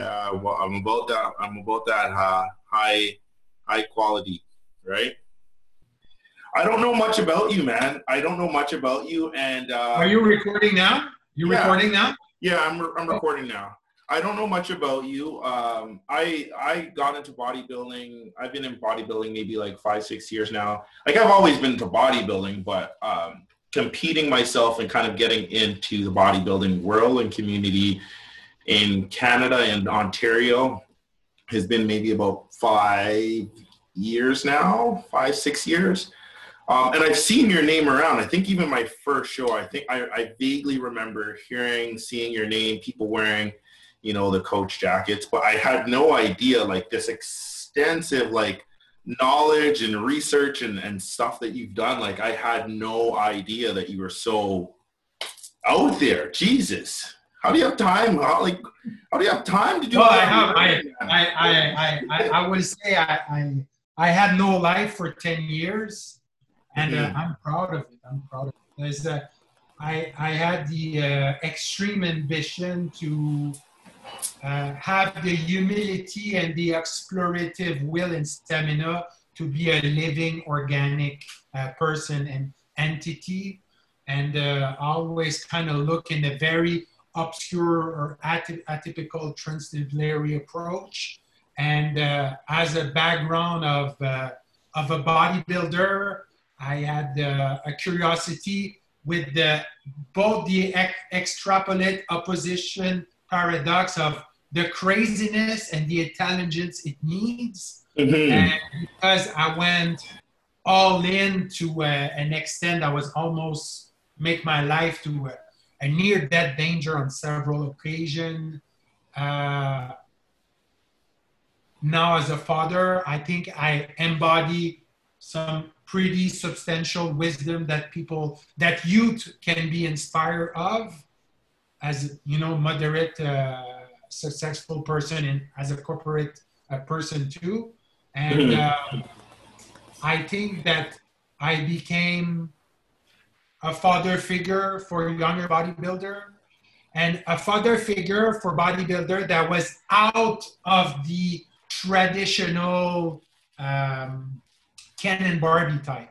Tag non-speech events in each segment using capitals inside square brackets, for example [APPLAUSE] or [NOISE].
Yeah, well, I'm about that. I'm about that uh, high, high quality, right? I don't know much about you, man. I don't know much about you. And uh, are you recording now? You yeah. recording now? Yeah, I'm. Re- I'm recording now. I don't know much about you. Um, I I got into bodybuilding. I've been in bodybuilding maybe like five, six years now. Like I've always been into bodybuilding, but um, competing myself and kind of getting into the bodybuilding world and community in Canada and Ontario has been maybe about five years now, five, six years. Um, and I've seen your name around. I think even my first show, I think I, I, vaguely remember hearing, seeing your name, people wearing, you know, the coach jackets, but I had no idea like this extensive like knowledge and research and, and stuff that you've done. Like I had no idea that you were so out there. Jesus. How do you have time? How, like, how do you have time to do? Well, I have. I, I, I, I, I, would say I, I, I had no life for ten years and uh, mm-hmm. I'm proud of it. I'm proud of it. There's, I, I had the uh, extreme ambition to uh, have the humility and the explorative will and stamina to be a living organic uh, person and entity and uh, always kind of look in a very obscure or atypical transdisciplinary approach and as a background of, of a bodybuilder I had uh, a curiosity with the, both the ex- extrapolate opposition paradox of the craziness and the intelligence it needs. Mm-hmm. And because I went all in to uh, an extent I was almost make my life to a, a near death danger on several occasions. Uh, now, as a father, I think I embody some pretty substantial wisdom that people that youth can be inspired of as you know moderate uh, successful person and as a corporate uh, person too and uh, i think that i became a father figure for a younger bodybuilder and a father figure for bodybuilder that was out of the traditional um, Ken and Barbie type.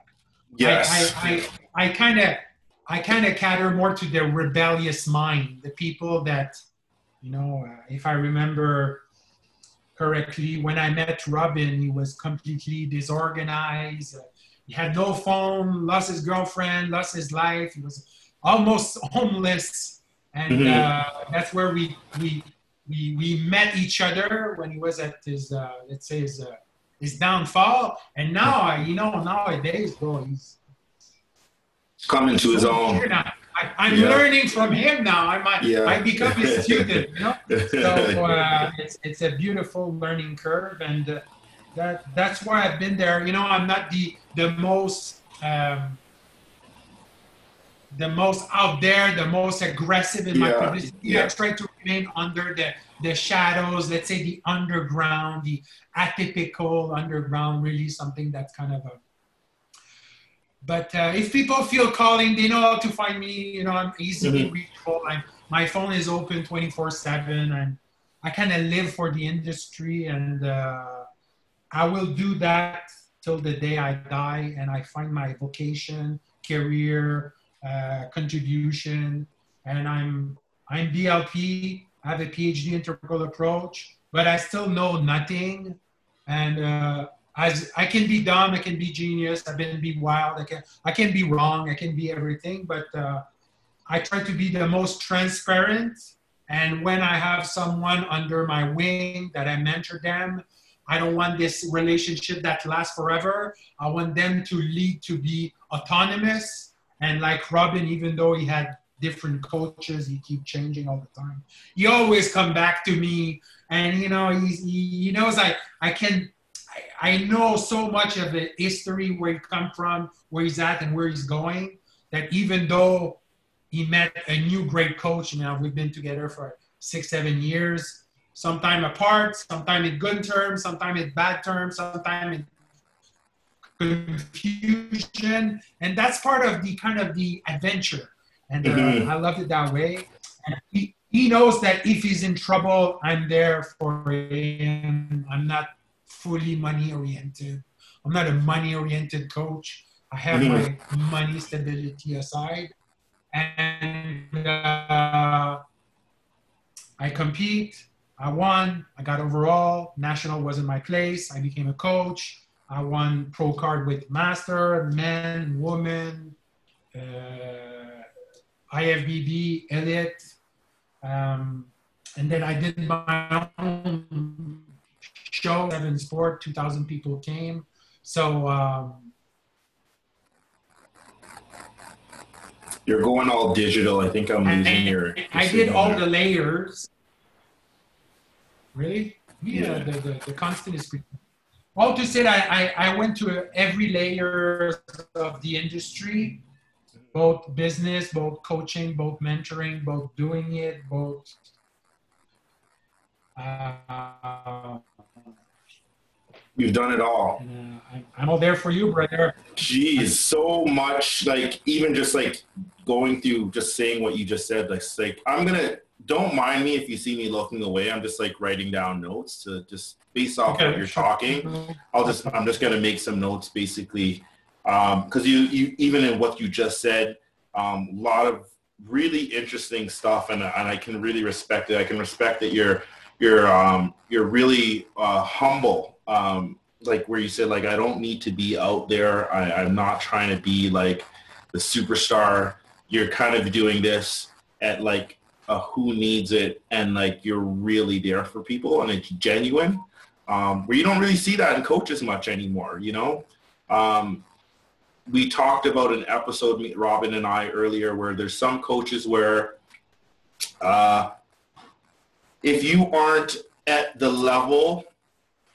Yes. I I kind of I kind of cater more to the rebellious mind, the people that, you know, uh, if I remember correctly, when I met Robin, he was completely disorganized. He had no phone, lost his girlfriend, lost his life. He was almost homeless, and mm-hmm. uh, that's where we we we we met each other when he was at his uh, let's say his uh, his downfall. And now, you know, nowadays, bro, he's coming to his own. I, am yeah. learning from him now. I might, yeah. I become his [LAUGHS] student. You know, so [LAUGHS] uh, it's it's a beautiful learning curve, and uh, that that's why I've been there. You know, I'm not the the most um, the most out there, the most aggressive in my publicity. Yeah. I try to remain under the the shadows, let's say the underground, the atypical underground, really something that's kind of a. But uh, if people feel calling, they know how to find me. You know, I'm easily mm-hmm. reachable. I'm, my phone is open 24 7 and I kind of live for the industry and uh, I will do that till the day I die and I find my vocation, career, uh, contribution. And I'm, I'm BLP I have a PhD integral approach, but I still know nothing. And uh, as I can be dumb, I can be genius, I can be wild, I can I can be wrong, I can be everything. But uh, I try to be the most transparent. And when I have someone under my wing that I mentor them, I don't want this relationship that lasts forever. I want them to lead to be autonomous. And like Robin, even though he had different coaches. He keep changing all the time. He always come back to me, and you know he, he knows I I can I, I know so much of the history where he come from, where he's at, and where he's going. That even though he met a new great coach, now we've been together for six seven years. Sometime apart, sometime in good terms, sometime in bad terms, sometime in confusion, and that's part of the kind of the adventure and uh, mm-hmm. I loved it that way. And he, he knows that if he's in trouble, I'm there for him. I'm not fully money oriented. I'm not a money oriented coach. I have mm-hmm. my money stability aside. And uh, I compete. I won. I got overall. National wasn't my place. I became a coach. I won pro card with master, men, women, uh, IFBB, elite. Um, and then I did my own show, Seven Sport, 2,000 people came. So, um, you're going all digital. I think I'm losing I, your. I did all the layers. Really? Yeah, yeah. The, the, the constant is pretty. All to say that I, I went to every layer of the industry, both business, both coaching, both mentoring, both doing it, both uh, You've done it all. Uh, I'm all there for you, brother. Jeez, so much. Like even just like going through, just saying what you just said. Like, like I'm gonna. Don't mind me if you see me looking away. I'm just like writing down notes to just based off okay. what you're talking. I'll just. I'm just gonna make some notes basically, because um, you you even in what you just said, a um, lot of really interesting stuff, and and I can really respect it. I can respect that you're you're um, you're really uh, humble um, like where you said like I don't need to be out there. I, I'm not trying to be like the superstar. You're kind of doing this at like a who needs it and like you're really there for people and it's genuine. Um, where you don't really see that in coaches much anymore, you know? Um, we talked about an episode, Robin and I earlier, where there's some coaches where uh, if you aren't at the level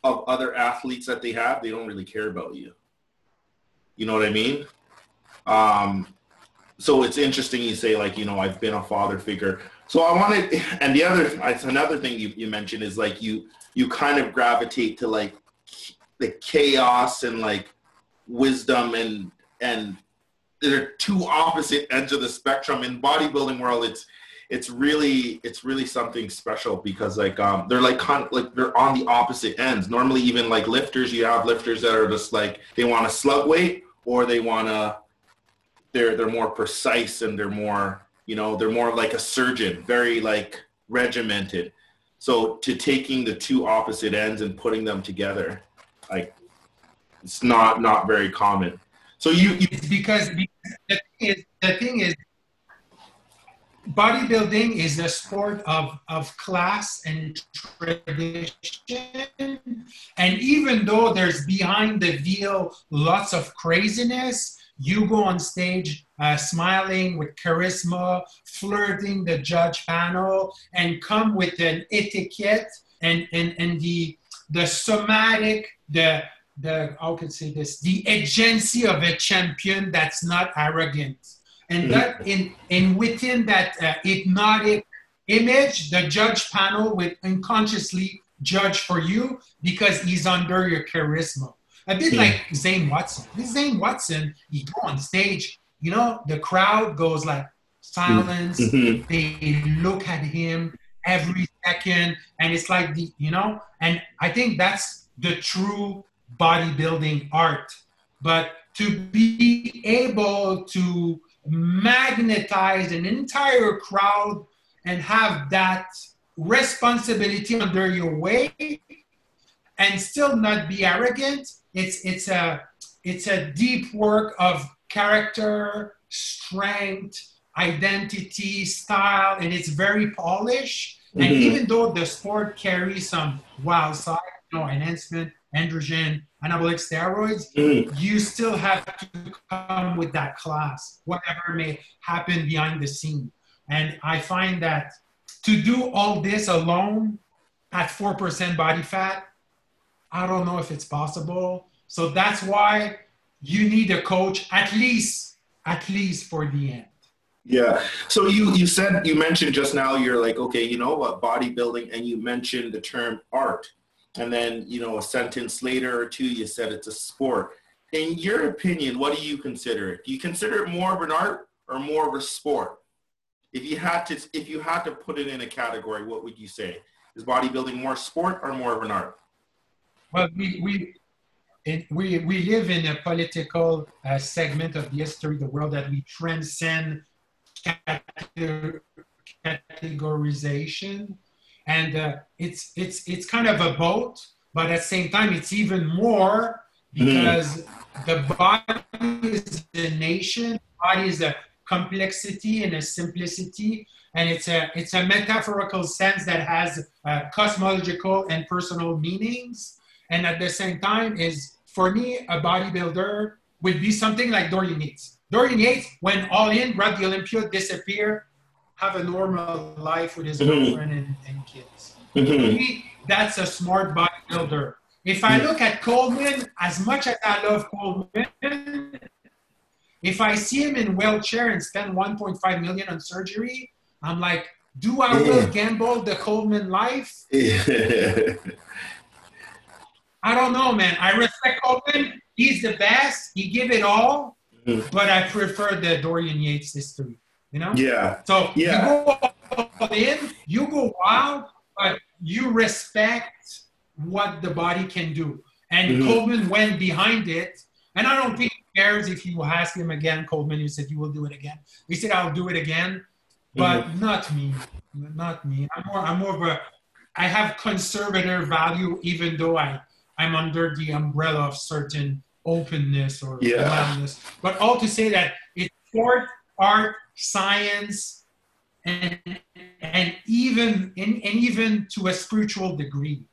of other athletes that they have, they don't really care about you. You know what I mean? Um, so it's interesting you say like, you know, I've been a father figure. So I wanted, and the other, another thing you, you mentioned is like you, you kind of gravitate to like the chaos and like wisdom and, and they're two opposite ends of the spectrum in bodybuilding world. It's, it's really it's really something special because like um they're like con- like they're on the opposite ends. Normally, even like lifters, you have lifters that are just like they want to slug weight or they want to they're they're more precise and they're more you know they're more like a surgeon, very like regimented. So to taking the two opposite ends and putting them together, like it's not not very common. So you, you it's because, because the thing is the thing is bodybuilding is a sport of, of class and tradition. And even though there's behind the veil lots of craziness, you go on stage uh, smiling with charisma, flirting the judge panel, and come with an etiquette and, and, and the, the somatic, the, the, how could say this, the agency of a champion that's not arrogant and that in, in within that uh, hypnotic image, the judge panel will unconsciously judge for you because he's under your charisma. A bit like Zane Watson. This Zane Watson, he go on stage, you know, the crowd goes like silence. Mm-hmm. They look at him every second, and it's like the, you know, and I think that's the true bodybuilding art. But to be able to magnetize an entire crowd and have that responsibility under your weight and still not be arrogant it's it's a it's a deep work of character strength identity style and it's very polished mm-hmm. and even though the sport carries some wild side you know enhancement androgen anabolic steroids, mm. you still have to come with that class, whatever may happen behind the scene. And I find that to do all this alone at 4% body fat, I don't know if it's possible. So that's why you need a coach at least, at least for the end. Yeah. So you you said you mentioned just now you're like okay you know what bodybuilding and you mentioned the term art and then you know a sentence later or two you said it's a sport in your opinion what do you consider it do you consider it more of an art or more of a sport if you had to if you had to put it in a category, what would you say? Is bodybuilding more sport or more of an art? Well, we we it, we we live in a political uh, segment of the history of the world that we transcend categorization, and uh, it's it's it's kind of a boat, but at the same time, it's even more because mm. the body is the nation, the body is a complexity and a simplicity. And it's a it's a metaphorical sense that has uh, cosmological and personal meanings. And at the same time is for me a bodybuilder would be something like Dorian Yates. Dorian Yates went all in, brought the Olympia, disappear, have a normal life with his mm-hmm. girlfriend and, and kids. Mm-hmm. Me, that's a smart bodybuilder. If I look at Coleman, as much as I love Coleman, if I see him in wheelchair and spend 1.5 million on surgery, I'm like, do I yeah. will gamble the Coleman life? [LAUGHS] Yeah. I don't know, man. I respect Coleman. He's the best. He give it all, mm-hmm. but I prefer the Dorian Yates history. You know? Yeah. So yeah. you go in, you go wild, but you respect what the body can do. And mm-hmm. Coleman went behind it. And I don't think he cares if you ask him again, Coleman, you said you will do it again. He said, I'll do it again, but mm-hmm. not me. Not me. I'm more, I'm more of a, I have conservative value, even though I, I'm under the umbrella of certain openness or yeah. But all to say that it's sport, art, science, and, and even and, and even to a spiritual degree,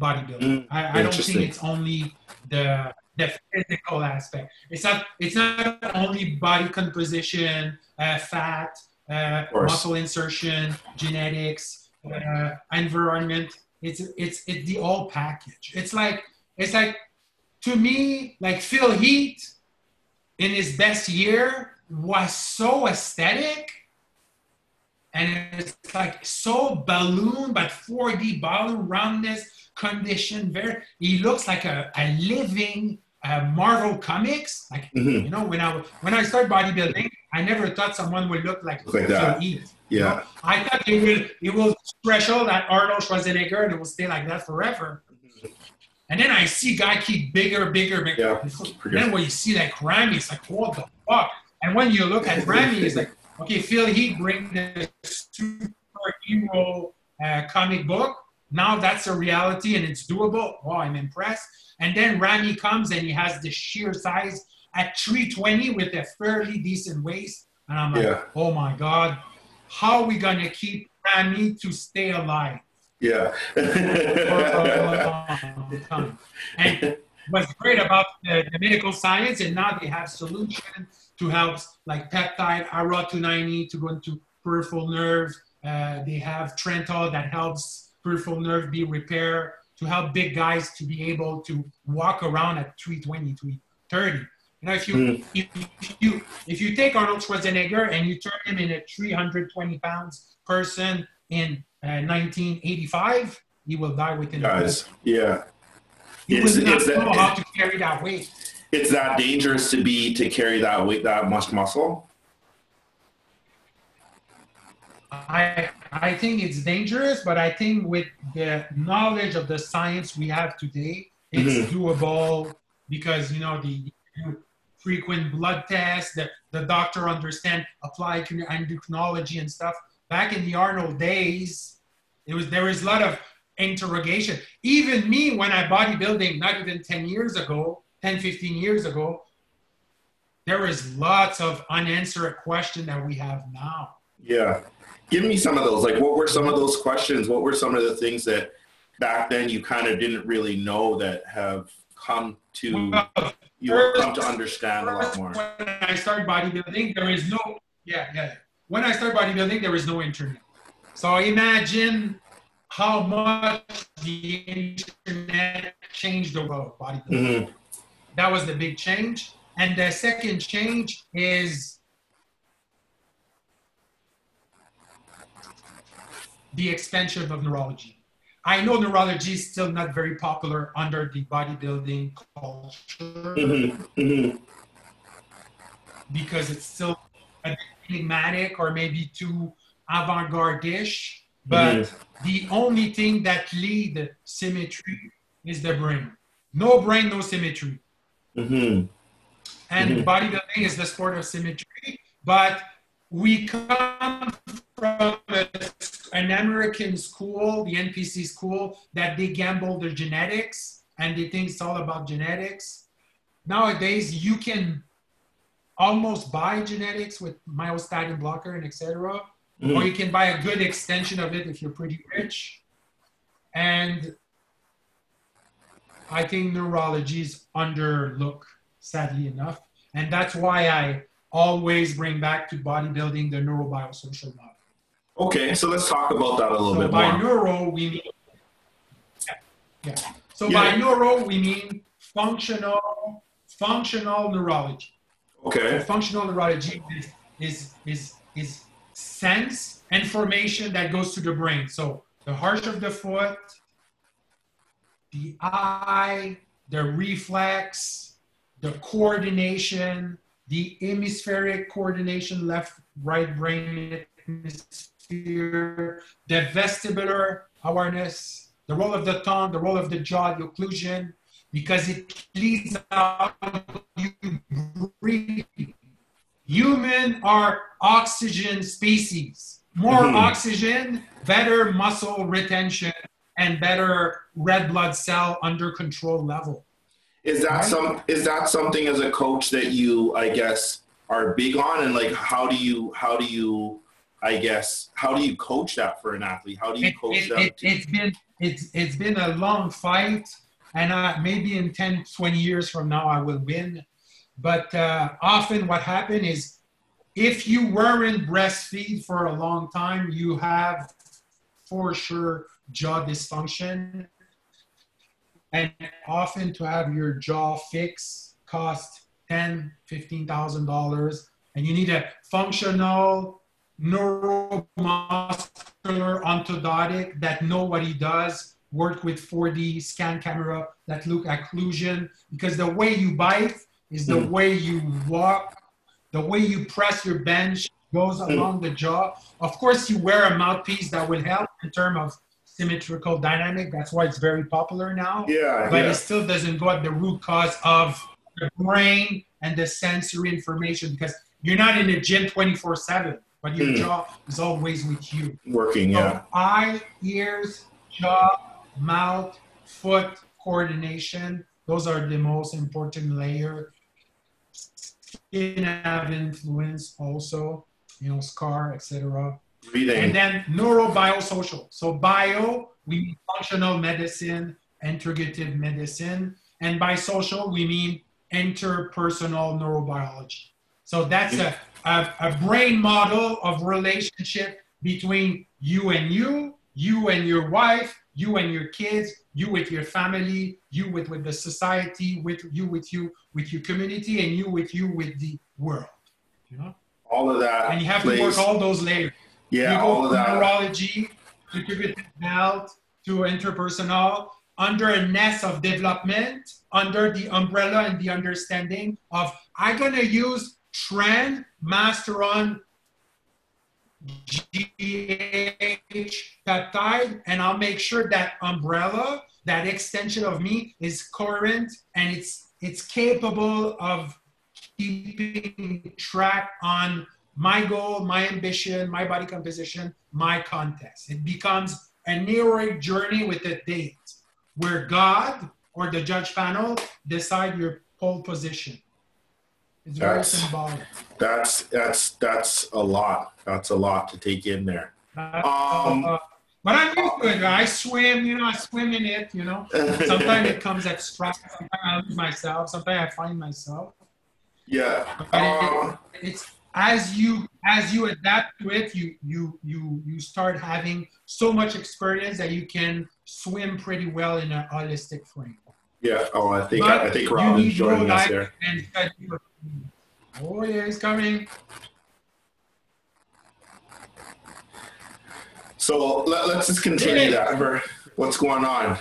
bodybuilding. Mm, I, I don't think it's only the the physical aspect. It's not it's not only body composition, uh, fat, uh, muscle insertion, genetics, uh, environment. It's it's it's the all package. It's like it's like to me like Phil Heath in his best year was so aesthetic and it's like so balloon but 4D balloon roundness condition very he looks like a, a living uh, Marvel comics. Like mm-hmm. you know, when I when I started bodybuilding, I never thought someone would look like, like that. Eat. Yeah. You know? I thought it will it will threshold that Arnold Schwarzenegger and it will stay like that forever. And then I see guy keep bigger, bigger, bigger. Yeah, then when you see like Ramy, it's like what the fuck. And when you look at Ramy, it's like okay, Phil Heath bring the superhero uh, comic book. Now that's a reality and it's doable. Oh, I'm impressed. And then Ramy comes and he has the sheer size at 320 with a fairly decent waist. And I'm like, yeah. oh my God, how are we going to keep Ramy to stay alive? Yeah. [LAUGHS] and what's great about the, the, medical science, and now they have solutions to help like peptide, ARA290 to go into peripheral nerve. Uh, they have Trental that helps peripheral nerve be repaired to help big guys to be able to walk around at 320, 330. You know, if you mm. if, if, you if you take Arnold Schwarzenegger and you turn him in a 320 pounds person in uh, 1985, he will die within. Guys, yeah. He it's, will not know that, how to carry that weight. It's that dangerous to be to carry that weight, that much muscle. I I think it's dangerous, but I think with the knowledge of the science we have today, it's mm-hmm. doable because you know the frequent blood tests, the, the doctor understand applied endocrinology and stuff. Back in the Arnold days, it was there was a lot of interrogation. Even me, when I bodybuilding, not even 10 years ago, 10, 15 years ago, there was lots of unanswered question that we have now. Yeah give me some of those. Like, what were some of those questions? What were some of the things that back then you kind of didn't really know that have come to you have come to understand a lot more? When I started bodybuilding, there is no yeah yeah. When I started bodybuilding, there was no internet. So imagine how much the internet changed the world bodybuilding. Mm-hmm. That was the big change. And the second change is the expansion of neurology. I know neurology is still not very popular under the bodybuilding culture mm-hmm. Mm-hmm. because it's still enigmatic or maybe too avant-garde-ish. But mm-hmm. the only thing that lead symmetry is the brain. No brain, no symmetry. Mm-hmm. And mm-hmm. bodybuilding is the sport of symmetry, but we come from a, an American school, the NPC school, that they gamble their genetics and they think it's all about genetics. Nowadays, you can almost buy genetics with myostatin blocker and etc. Mm. Or you can buy a good extension of it if you're pretty rich. And I think neurology is underlooked, sadly enough. And that's why I always bring back to bodybuilding the neurobiosocial model. Okay, so let's talk about that a little so bit by more. neuro, we mean yeah. So yeah. by neuro, we mean functional functional neurology. Okay. So functional neurology is is is is sense information that goes to the brain. So the heart of the foot, the eye, the reflex, the coordination, the hemispheric coordination, left, right brain the vestibular awareness, the role of the tongue, the role of the jaw, the occlusion, because it leads out you breathe. Human are oxygen species. More mm-hmm. oxygen, better muscle retention, and better red blood cell under control level. Is that right? some? Is that something as a coach that you, I guess, are big on? And like, how do you, how do you, I guess, how do you coach that for an athlete? How do you coach it, them? It, has been, it's, it's been a long fight, and uh, maybe in 10, 20 years from now, I will win. But uh, often, what happens is, if you weren't breastfeed for a long time, you have for sure jaw dysfunction and often to have your jaw fixed cost ten, fifteen thousand dollars, and you need a functional neuromuscular orthodontic that know what he does, work with 4D scan camera that look occlusion, because the way you bite is the mm. way you walk, the way you press your bench goes mm. along the jaw. Of course, you wear a mouthpiece that will help in terms of symmetrical dynamic. That's why it's very popular now. Yeah. But yeah. it still doesn't go at the root cause of the brain and the sensory information because you're not in a gym 24 7, but your mm. jaw is always with you. Working, so yeah. Eye, ears, jaw, mouth, foot coordination. Those are the most important layer. Skin have influence also, you know, scar, etc. Breathing. And then neurobiosocial. So bio, we mean functional medicine, integrative medicine. And by social, we mean interpersonal neurobiology. So that's a, a, a brain model of relationship between you and you, you and your wife, you and your kids, you with your family, you with, with the society, with you with you with your community, and you with you with the world. You know? All of that. And you have plays. to work all those layers. Yeah, you go all of that. Neurology, to health, to interpersonal, under a nest of development, under the umbrella and the understanding of I'm gonna use trend master on GH peptide, and I'll make sure that umbrella, that extension of me is current and it's it's capable of keeping track on my goal, my ambition, my body composition, my contest. It becomes a heroic journey with a date where God or the judge panel decide your pole position. It's very that's, symbolic. That's that's that's a lot. That's a lot to take in there. Um, uh, but I'm used to it. I swim, you know, I swim in it, you know. Sometimes it comes at stress. Sometimes I lose myself. Sometimes I find myself. [LAUGHS] Yeah. Um, it, it's as you as you adapt to it, you you you you start having so much experience that you can swim pretty well in a holistic frame. Yeah. Oh, I think I, I think Robin's joining us here. Oh yeah, he's coming. So let, us just continue that. What's going on?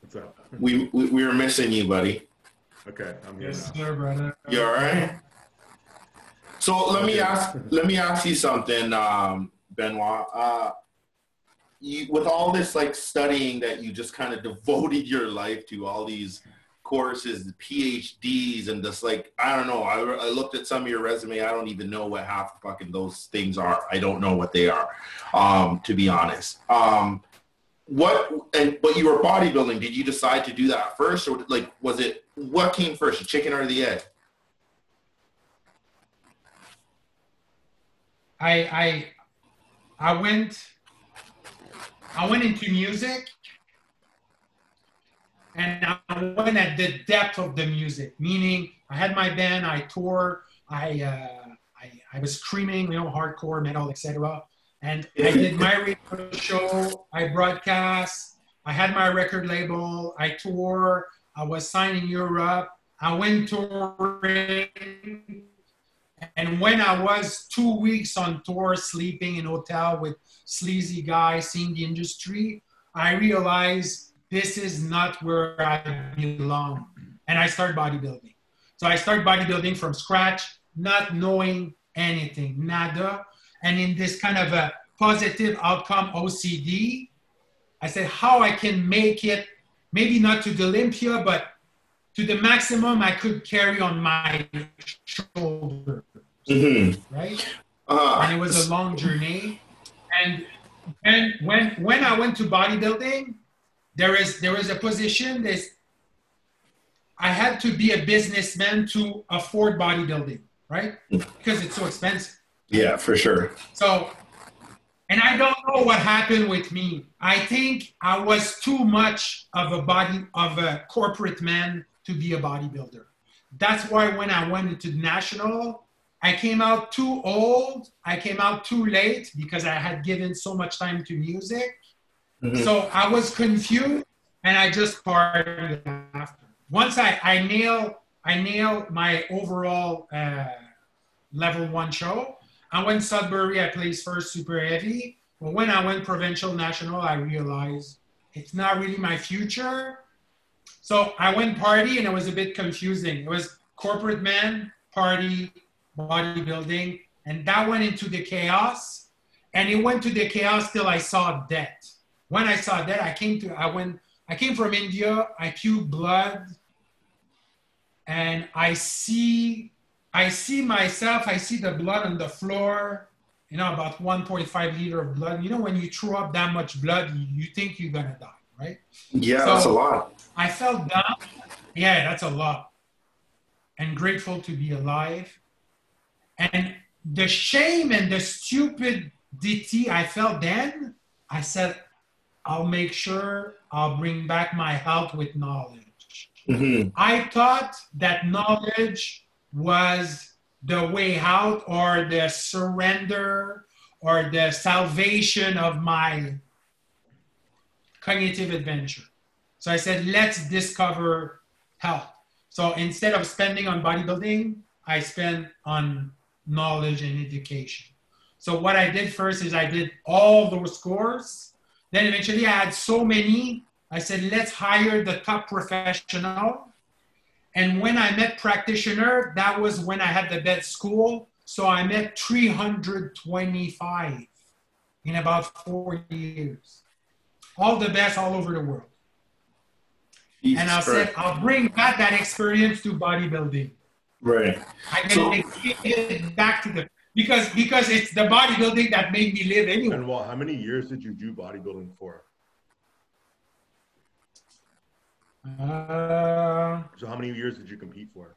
What's up? We, we we were missing you, buddy. Okay, I'm here. Yes, sir, brother. You all right? So let me ask let me ask you something, um, Benoit. Uh, you, with all this like studying that you just kind of devoted your life to, all these courses, the PhDs, and just like I don't know. I, I looked at some of your resume. I don't even know what half fucking those things are. I don't know what they are, um, to be honest. Um, what and but you were bodybuilding. Did you decide to do that first, or like was it what came first, the chicken or the egg? I I I went I went into music and I went at the depth of the music, meaning I had my band, I toured, I, uh, I, I was screaming, you know, hardcore, metal, etc. And I did my radio show, I broadcast, I had my record label, I tour, I was signed in Europe, I went touring. And when I was two weeks on tour, sleeping in hotel with sleazy guys, seeing the industry, I realized this is not where I belong. And I start bodybuilding. So I start bodybuilding from scratch, not knowing anything, nada. And in this kind of a positive outcome OCD, I said how I can make it, maybe not to the Olympia, but to the maximum I could carry on my shoulder. Mm-hmm. Right? Uh, and it was a long journey. And and when when I went to bodybuilding, there is there is a position that I had to be a businessman to afford bodybuilding, right? Because it's so expensive. Yeah, for sure. So, and I don't know what happened with me. I think I was too much of a body of a corporate man to be a bodybuilder. That's why when I went into national, I came out too old. I came out too late because I had given so much time to music Mm-hmm. So I was confused and I just partied after. Once I, I nailed I nailed my overall uh, level one show. I went Sudbury, I placed first super heavy. But when I went provincial national, I realized it's not really my future. So I went party and it was a bit confusing. It was corporate man, party, bodybuilding, and that went into the chaos. And it went to the chaos till I saw death when I saw that, I came to, I went, I came from India, I puked blood, and I see, I see myself, I see the blood on the floor, you know, about 1.5 liter of blood. You know, when you throw up that much blood, you, you think you're gonna die, right? Yeah, so that's a lot. I felt down. Yeah, that's a lot. And grateful to be alive. And the shame and the stupidity I felt then, I said, I'll make sure I'll bring back my health with knowledge. Mm-hmm. I thought that knowledge was the way out or the surrender or the salvation of my cognitive adventure. So I said, let's discover health. So instead of spending on bodybuilding, I spent on knowledge and education. So what I did first is I did all those scores then eventually I had so many, I said, let's hire the top professional. And when I met practitioner, that was when I had the best school. So I met 325 in about four years. All the best all over the world. And I said, I'll bring back that experience to bodybuilding. Right. I can so, take it back to the because because it's the bodybuilding that made me live anyway. And well, how many years did you do bodybuilding for? Uh, so how many years did you compete for?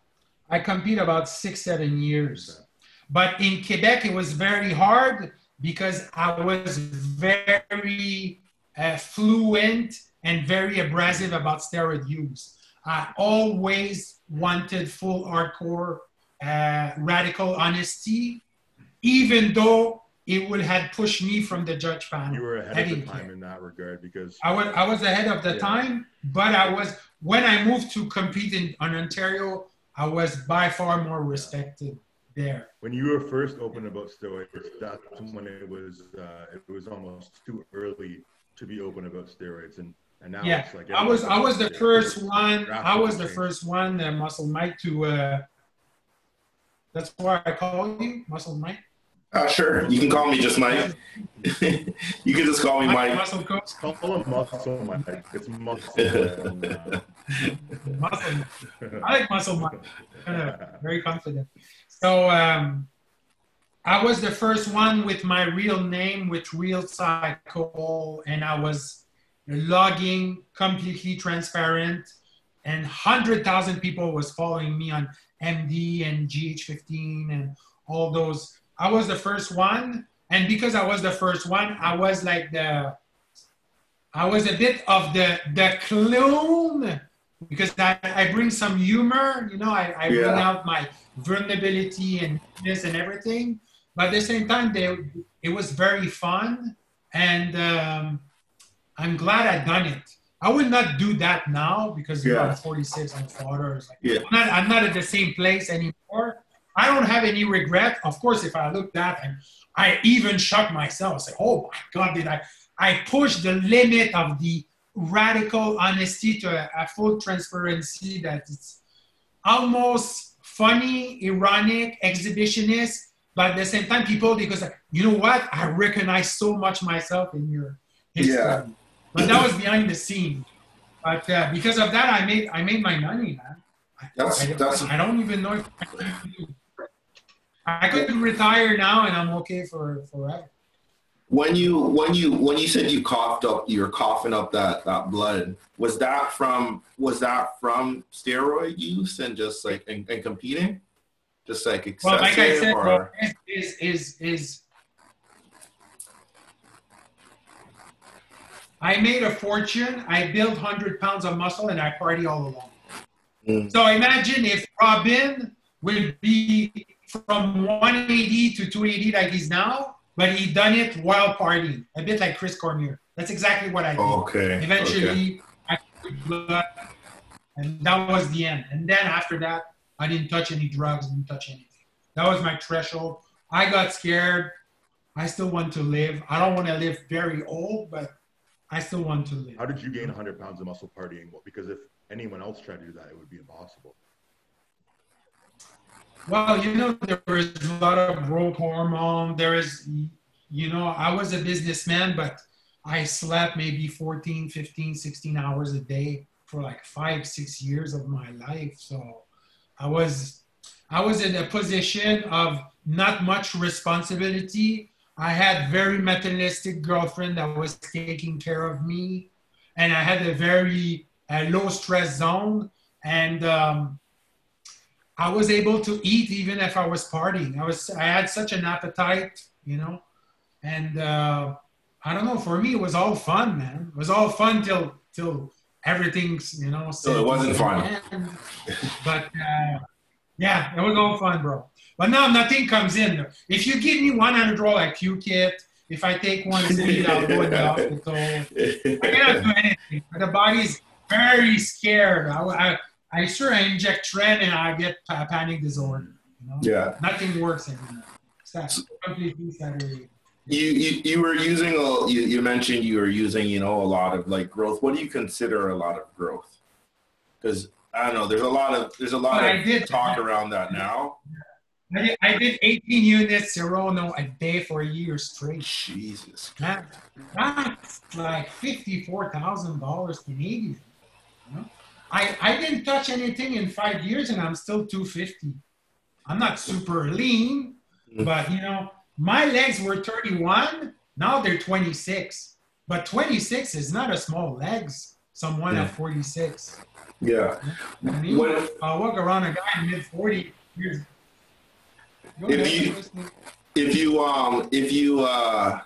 I compete about six, seven years. But in Quebec, it was very hard because I was very uh, fluent and very abrasive about steroid use. I always wanted full hardcore uh, radical honesty even though it would have pushed me from the judge panel. You were ahead of the time in that regard because I was I was ahead of the yeah. time, but I was when I moved to compete in on Ontario, I was by far more respected there. When you were first open about steroids, that's when it was uh, it was almost too early to be open about steroids and. And now yeah, like I was I was the first one. I was the first one, uh, Muscle Mike, to uh, That's why I call you Muscle Mike. Uh, sure, you can call me just Mike. [LAUGHS] you can just call me Mike. Muscle coach. Call him Muscle Mike. It's Muscle. [LAUGHS] muscle. I like Muscle Mike. [LAUGHS] very confident. So um, I was the first one with my real name, with real cycle, and I was logging completely transparent, and hundred thousand people was following me on MD and GH15 and all those I was the first one, and because I was the first one, I was like the, I was a bit of the the clone because I, I bring some humor, you know, I, I yeah. bring out my vulnerability and this and everything, but at the same time, they, it was very fun, and um, I'm glad I done it. I would not do that now because yeah. I'm 46, I'm father. Like, yeah. I'm, not, I'm not at the same place anymore. I don't have any regret. Of course, if I look back and I even shock myself, say, oh my God, did I? I pushed the limit of the radical honesty to a, a full transparency that it's almost funny, ironic, exhibitionist, but at the same time, people, because you know what? I recognize so much myself in your history. Yeah. But that was behind the scene. But uh, because of that, I made I made my money, man. That's, I, that's, I don't even know if I could retire now and I'm okay for forever. When you when you when you said you coughed up you're coughing up that that blood was that from was that from steroid use and just like and, and competing just like excessive well like I said or... is is is I made a fortune I built hundred pounds of muscle and I party all along mm. so imagine if Robin would be from 180 to 280 like he's now, but he done it while partying, a bit like Chris Cormier. That's exactly what I did. Okay. Eventually, okay. I and that was the end. And then after that, I didn't touch any drugs, didn't touch anything. That was my threshold. I got scared. I still want to live. I don't want to live very old, but I still want to live. How did you gain 100 pounds of muscle partying? Well, because if anyone else tried to do that, it would be impossible. Well, you know, there is a lot of growth hormone. There is, you know, I was a businessman, but I slept maybe 14, 15, 16 hours a day for like five, six years of my life. So I was, I was in a position of not much responsibility. I had very materialistic girlfriend that was taking care of me, and I had a very low stress zone. And um, I was able to eat even if I was partying. I was I had such an appetite, you know, and uh, I don't know. For me, it was all fun, man. It was all fun till till everything's you know. So it wasn't fun. but uh, yeah, it was all fun, bro. But now nothing comes in. If you give me 100 roll IQ kit, if I take one speed, I'll go in the [LAUGHS] hospital. I cannot do anything. The body's very scared. I, I I sure I inject tren and I get a panic disorder. You know? Yeah. Nothing works anymore. completely You, you you were using a you, you mentioned you were using you know a lot of like growth. What do you consider a lot of growth? Because I don't know. There's a lot of there's a lot but of did, talk I, around that now. I did, I did 18 units Serono a day for a year straight. Jesus. That, that's like fifty-four thousand dollars Canadian. I, I didn't touch anything in five years and I'm still 250. I'm not super lean, mm-hmm. but you know, my legs were 31, now they're 26. But 26 is not a small legs, someone yeah. at 46. Yeah. I mean, what, I'll walk around a guy in mid 40 years. If you, if you, um, if you, uh,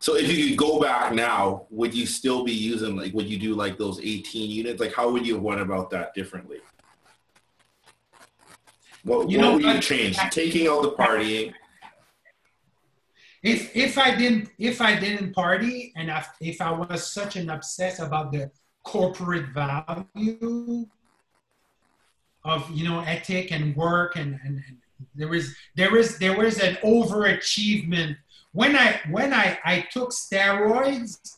so if you could go back now, would you still be using like would you do like those 18 units? Like how would you have went about that differently? What, you what know, would you change? Taking out the partying. If if I didn't if I didn't party and if, if I was such an obsess about the corporate value of you know ethic and work and, and, and there was there was there was an overachievement when I when I, I took steroids,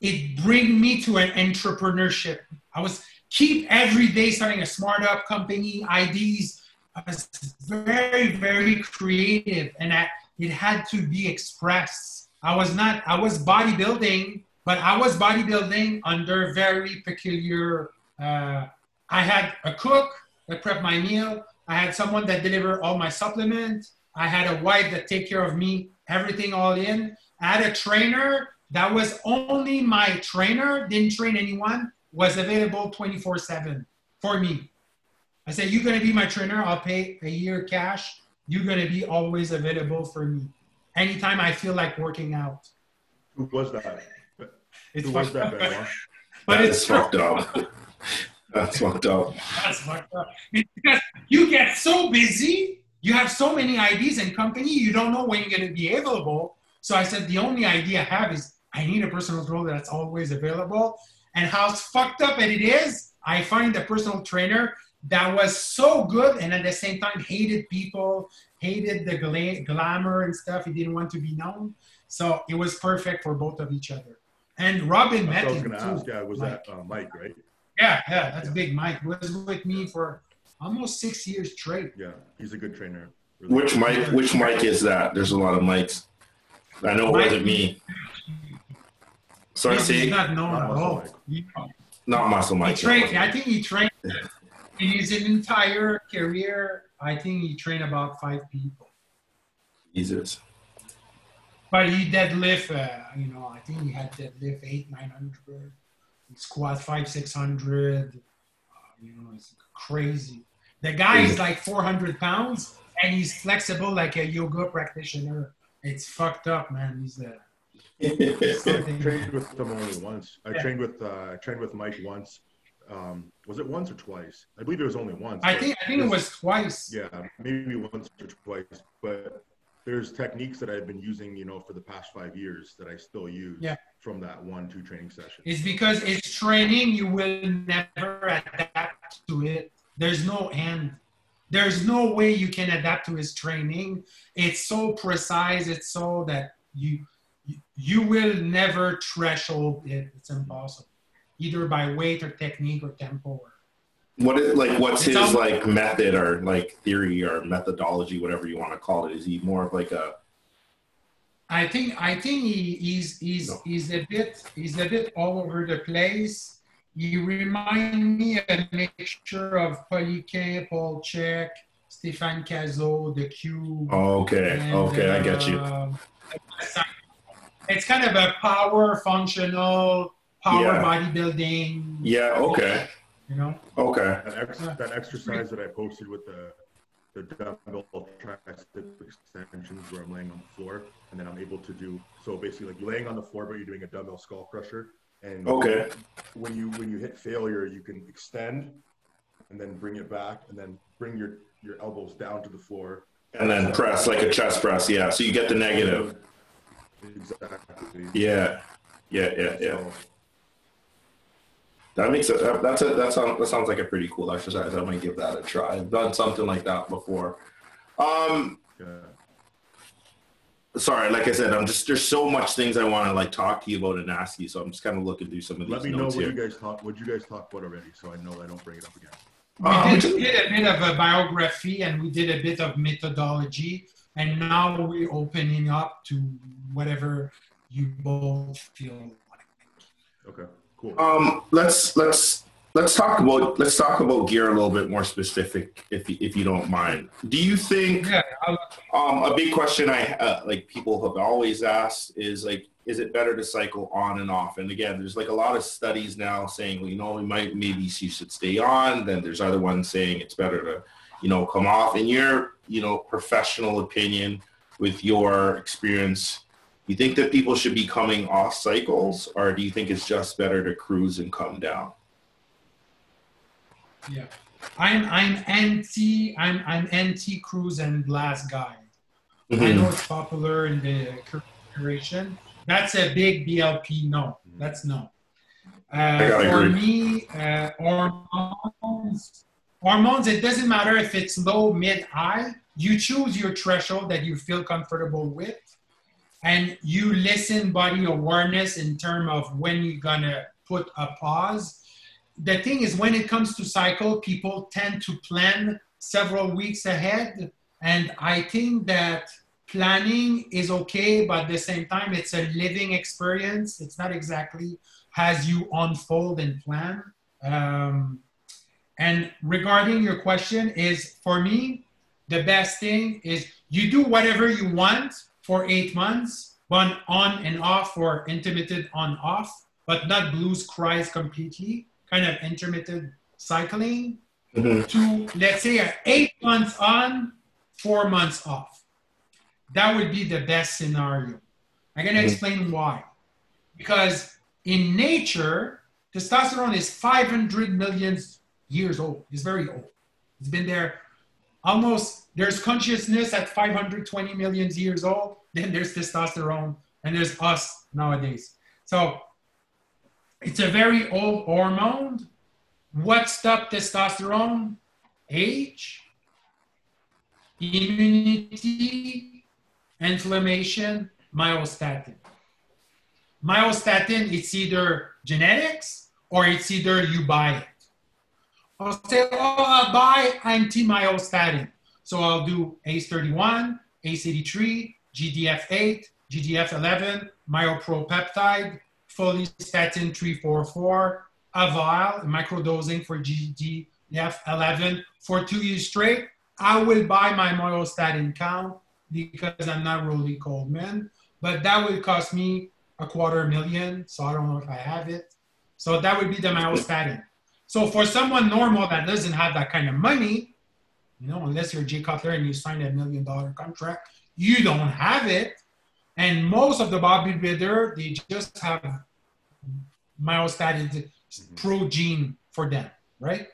it bring me to an entrepreneurship. I was keep every day starting a smart up company, IDs, I was very, very creative, and I, it had to be expressed. I was not. I was bodybuilding, but I was bodybuilding under very peculiar. Uh, I had a cook that prepped my meal. I had someone that delivered all my supplements. I had a wife that take care of me, everything all in. I had a trainer that was only my trainer, didn't train anyone, was available 24 7 for me. I said, You're going to be my trainer. I'll pay a year cash. You're going to be always available for me anytime I feel like working out. Who was that? It's Who was that, up. Benoit? [LAUGHS] But That it's fucked up. [LAUGHS] That's fucked up. That's fucked up. Because you get so busy, you have so many ideas in company, you don't know when you're going to be available. So I said, the only idea I have is I need a personal trainer that's always available. And how fucked up it is, I find a personal trainer that was so good and at the same time hated people, hated the gla- glamour and stuff. He didn't want to be known. So it was perfect for both of each other. And Robin That's met was him to too. Yeah, was Mike. that uh, Mike, right? Yeah, yeah, that's big. Mike was with me for almost six years straight. Yeah, he's a good trainer. Really. Which mic? Which mic is that? There's a lot of mics. I know it wasn't me. Sorry, He's see, not known Not at all. Mike. Not muscle He trained. I think he trained in his entire career. I think he trained about five people. Jesus. But he deadlift. Uh, you know, I think he had deadlift eight, nine hundred. Squat five, six hundred. Uh, you know, it's crazy. The guy is like four hundred pounds, and he's flexible like a yoga practitioner. It's fucked up, man. He's uh, [LAUGHS] I something. trained with them only once. I Yeah. trained with uh, I trained with Mike once. Um, was it once or twice? I believe it was only once. I think I think it was twice. Yeah, maybe once or twice. But there's techniques that I've been using, you know, for the past five years that I still use Yeah. from that one two training session. It's because it's training, you will never adapt to it. There's no end. There's no way you can adapt to his training. It's so precise, it's so that you you- will never threshold it. It's impossible. Either by weight or technique or tempo. Or, What is like? What's his all- like method or like theory or methodology, whatever you want to call it? Is he more of like a I think I think he, he's he's No. he's a bit he's a bit all over the place. He remind me a mixture of Poliquin, Paul Check, Stéphane Cazot, The Cube. Oh, okay, and, okay, I get you. uh, It's kind of a power functional, power Yeah. bodybuilding. Yeah, okay, You know, okay. That, ex- that exercise that I posted with the the dumbbell tricep extensions where I'm laying on the floor and then I'm able to do so basically like you're laying on the floor but you're doing a dumbbell skull crusher and Okay. when you when you hit failure you can extend and then bring it back and then bring your your elbows down to the floor And then press like a chest press. Yeah, so you get the negative. exactly Yeah, yeah, yeah, yeah. So, That makes it. that- That's a. That sounds. That sounds like a pretty cool exercise. I might give that a try. I've done something like that before. Um, yeah. Sorry, like I said, I'm just there's so much things I want to like talk to you about and ask you. So I'm just kind of looking through some of these let me know what here. you guys talk what you guys talk about already so I know I don't bring it up again we Um, did, we did a bit of a biography and we did a bit of methodology, and now we're opening up to whatever you both feel like. okay cool Um, let's let's let's talk about let's talk about gear a little bit more specific, if you- if you don't mind. Do you think Yeah, um, a big question I uh, like people have always asked is like, is it better to cycle on and off? And again, there's like a lot of studies now saying, well, you know, we might maybe you should stay on. Then there's other ones saying it's better to, you know, come off. In your you know professional opinion, with your experience, you think that people should be coming off cycles, or do you think it's just better to cruise and come down? Yeah, I'm I'm anti I'm I'm anti cruise and blast guy. I Mhm. know it's popular in the curation. That's a big BLP. No, that's no. Uh, for agree. me, uh, hormones, hormones. It doesn't matter if it's low, mid, high. You choose your threshold that you feel comfortable with, and you listen body awareness in terms of when you're gonna put a pause. The thing is, when it comes to cycle, people tend to plan several weeks ahead. And I think that planning is okay, but at the same time, it's a living experience. It's not exactly as you unfold and plan. Um, and regarding your question, is for me, the best thing is you do whatever you want for eight months, one on and off or intermittent on off, but not blues cries completely, kind of intermittent cycling mm-hmm. to let's say eight months on, four months off. That would be the best scenario. I'm gonna mm-hmm. explain why. Because in nature, testosterone is 500 million years old. It's very old. It's been there almost, there's consciousness at 520 million years old. Then there's testosterone, and there's us nowadays. So it's a very old hormone. What stopped testosterone? Age, immunity, inflammation, myostatin. Myostatin, it's either genetics or it's either you buy it. I'll say, oh, I'll buy anti-myostatin. So I'll do ACE31, ACE83, GDF8, GDF11, myopropeptide, follistatin 344, a vial, microdosing for GDF11 for two years straight. I will buy my myostatin count because I'm not really cold man, but that would cost me a quarter million. So I don't know if I have it. So that would be the myostatin. So for someone normal that doesn't have that kind of money, you know, unless you're Jay Cutler and you signed a million dollar contract, you don't have it. And most of the bodybuilder, they just have myostatin mm-hmm. pro gene for them, right?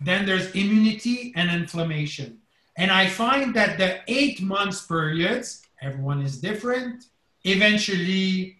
Then there's immunity and inflammation. And I find that the eight months periods, everyone is different. Eventually,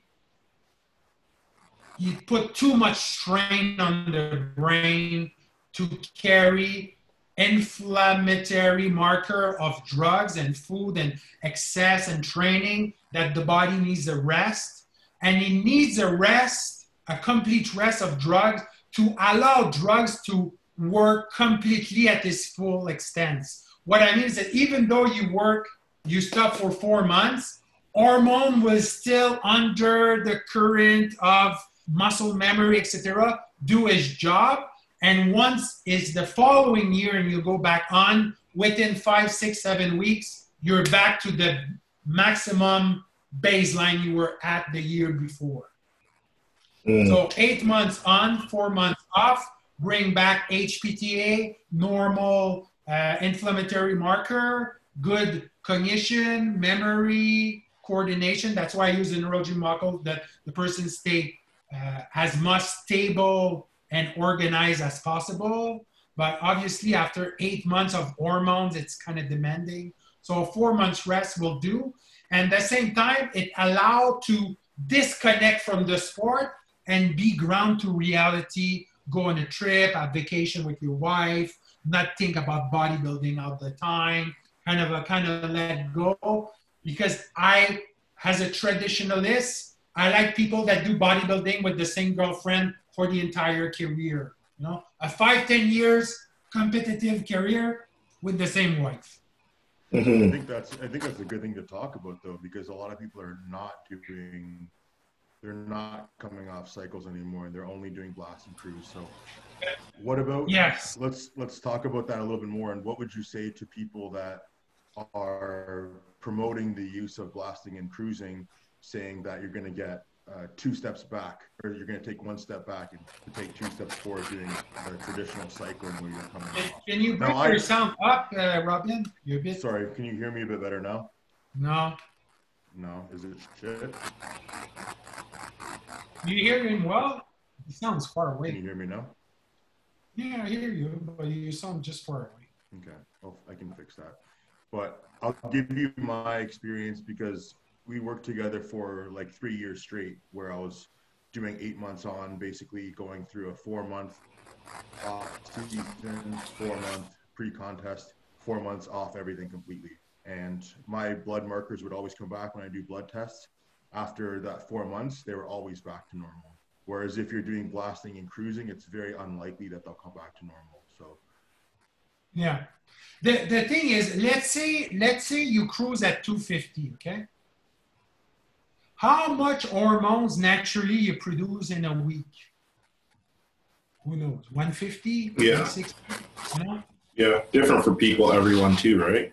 you put too much strain on the brain to carry inflammatory marker of drugs and food and excess and training that the body needs a rest and he needs a rest a complete rest of drugs to allow drugs to work completely at its full extent what i mean is that even though you work you stop for four months hormone was still under the current of muscle memory, etc., do his job. And once it's the following year and you go back on, within five, six, seven weeks, you're back to the maximum baseline you were at the year before. Mm. So eight months on, four months off, bring back HPTA, normal uh, inflammatory marker, good cognition, memory, coordination. That's why I use the neurogen model that the person stay uh, as much stable and organized as possible. But obviously, after eight months of hormones, it's kind of demanding. So four months rest will do. And at the same time, it allowed to disconnect from the sport and be ground to reality, go on a trip, a vacation with your wife, not think about bodybuilding all the time, kind of a kind of let go. Because I, as a traditionalist, I like people that do bodybuilding with the same girlfriend for the entire career. You know, a five, ten years competitive career with the same wife. Mm-hmm. I think that's I think that's a good thing to talk about though, because a lot of people are not doing they're not coming off cycles anymore and they're only doing blast and cruise. So what about yes let's let's talk about that a little bit more and what would you say to people that are promoting the use of blasting and cruising saying that you're going to get uh, two steps back, or you're going to take one step back and take two steps forward doing the traditional cycling where you're coming. Can you bring your sound up, uh, Robin? You're a bit. Sorry, can you hear me a bit better now? No. No, is it shit? You hear him well? He sounds far away. Can you hear me now? Yeah, I hear you, but you sound just far away. Okay, well, I can fix that. But I'll give you my experience because we worked together for like three years straight, where I was doing eight months on, basically going through a four month off season, four month pre contest, four months off everything completely. And my blood markers would always come back when I do blood tests. After that four months, they were always back to normal. Whereas if you're doing blasting and cruising, it's very unlikely that they'll come back to normal. So Yeah. The, the thing is, let's say let's say you cruise at 250, okay? How much hormones naturally you produce in a week? Who knows? 150? Yeah. 160? You? Yeah, different for people, everyone too, right?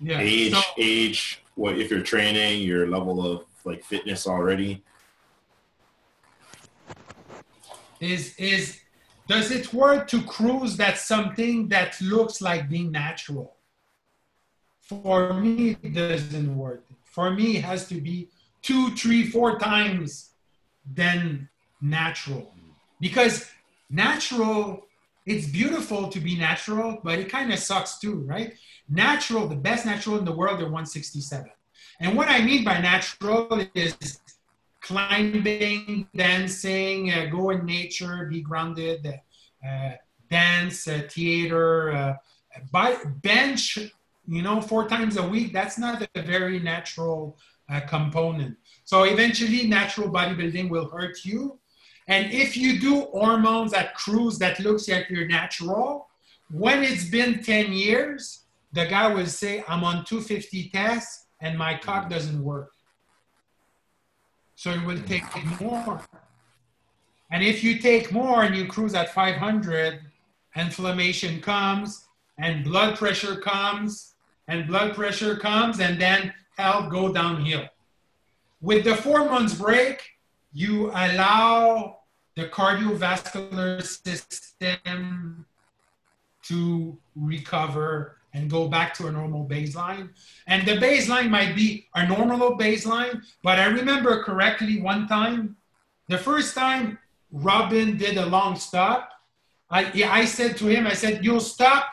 Yeah. Age, So- age. What if you're training? Your level of like fitness already. is is does it work to cruise that something that looks like being natural for me it doesn't work for me it has to be two three four times than natural. Because natural it's beautiful to be natural but it kind of sucks too right? Natural the best natural in the world are 167 and what i mean by natural is climbing, dancing, uh, go in nature, be grounded, uh, dance, uh, theater, uh, bench, you know, four times a week. That's not a very natural uh, component. So eventually, natural bodybuilding will hurt you. And if you do hormones at cruise that looks like you're natural, when it's been 10 years, the guy will say, I'm on 250 tests and my cock doesn't work. So it will take more. And if you take more and you cruise at 500, inflammation comes and blood pressure comes and blood pressure comes and then health go downhill. With the four months break, you allow the cardiovascular system to recover and go back to a normal baseline. And the baseline might be a normal baseline, but I remember correctly one time, the first time Robin did a long stop, I, I said to him, I said, you'll stop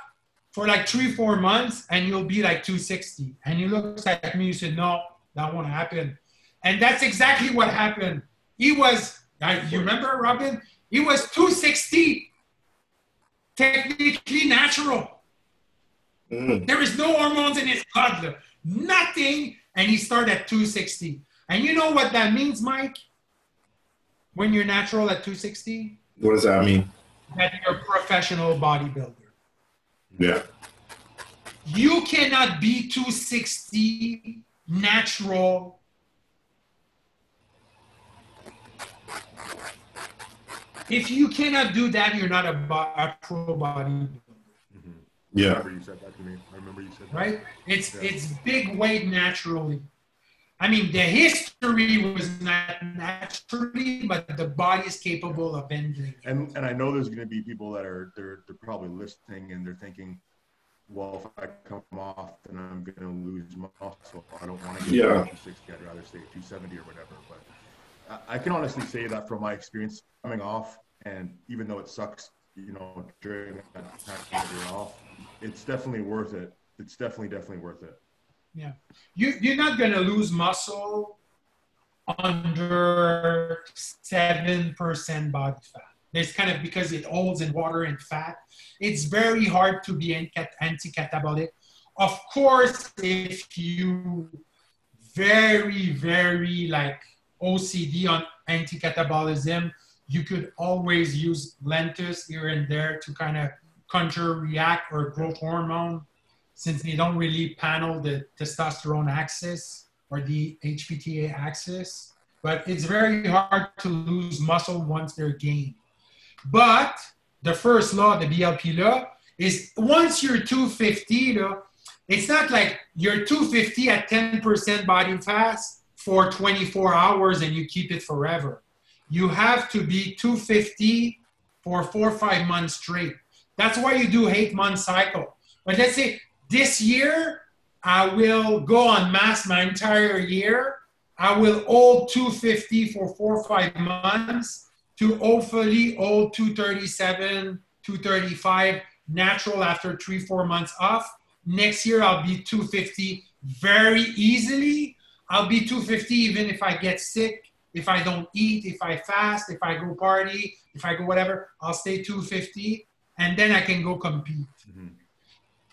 for like three, four months and you'll be like 260. And he looks at me, he said, no, that won't happen. And that's exactly what happened. He was, you remember Robin? He was 260, technically natural. Mm. There is no hormones in his blood, nothing, and he started at 260. And you know what that means, Mike? When you're natural at 260, What does that mean? that you're a professional bodybuilder. Yeah. You cannot be 260 natural. If you cannot do that, you're not a, bo- a pro bodybuilder. I Yeah. remember you said that to me. I remember you said that. right? It's Yeah. it's big weight naturally. I mean, the history was not naturally, but the body is capable of ending. And and I know there's going to be people that are they're they're probably listening and they're thinking, well, if I come off, then I'm going to lose my muscle. I don't want to get Yeah. to 260. I'd rather stay at 270 or whatever. But I, I can honestly say that from my experience coming off, and even though it sucks, you know, during that time when you're off, it's definitely worth it. It's definitely definitely worth it. You you're not gonna lose muscle under seven percent body fat. It's kind of because it holds in water and fat. It's very hard to be anti- anti-catabolic. Of course, if you very very like OCD on anti-catabolism, you could always use lentus here and there to kind of counter react or growth hormone since they don't really panel the testosterone axis or the HPTA axis. But it's very hard to lose muscle once they're gained. But the first law, the BLP law, is once you're 250, though, it's not like you're 250 at 10% body fat for 24 hours and you keep it forever. You have to be 250 for four or five months straight. That's why you do eight month cycle. But let's say this year, I will go on mass my entire year. I will hold 250 for four or five months to hopefully hold 237, 235 natural after three, four months off. Next year, I'll be 250 very easily. I'll be 250 even if I get sick, if I don't eat, if I fast, if I go party, if I go whatever, I'll stay 250 and then I can go compete. Mhm.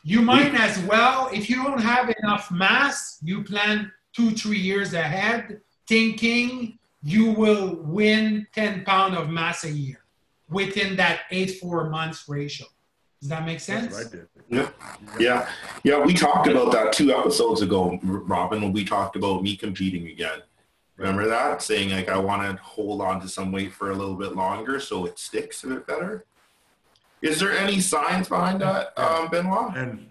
You might as well, if you don't have enough mass, you plan two, three years ahead, thinking you will win 10 pounds of mass a year within that eight, four months ratio. Does that make sense? Yeah. yeah. Yeah. We talked about that two episodes ago, Robin, when we talked about me competing again. Remember that? Saying like I want to hold on to some weight for a little bit longer so it sticks a bit better. Is there any science behind that, um, Benoit? And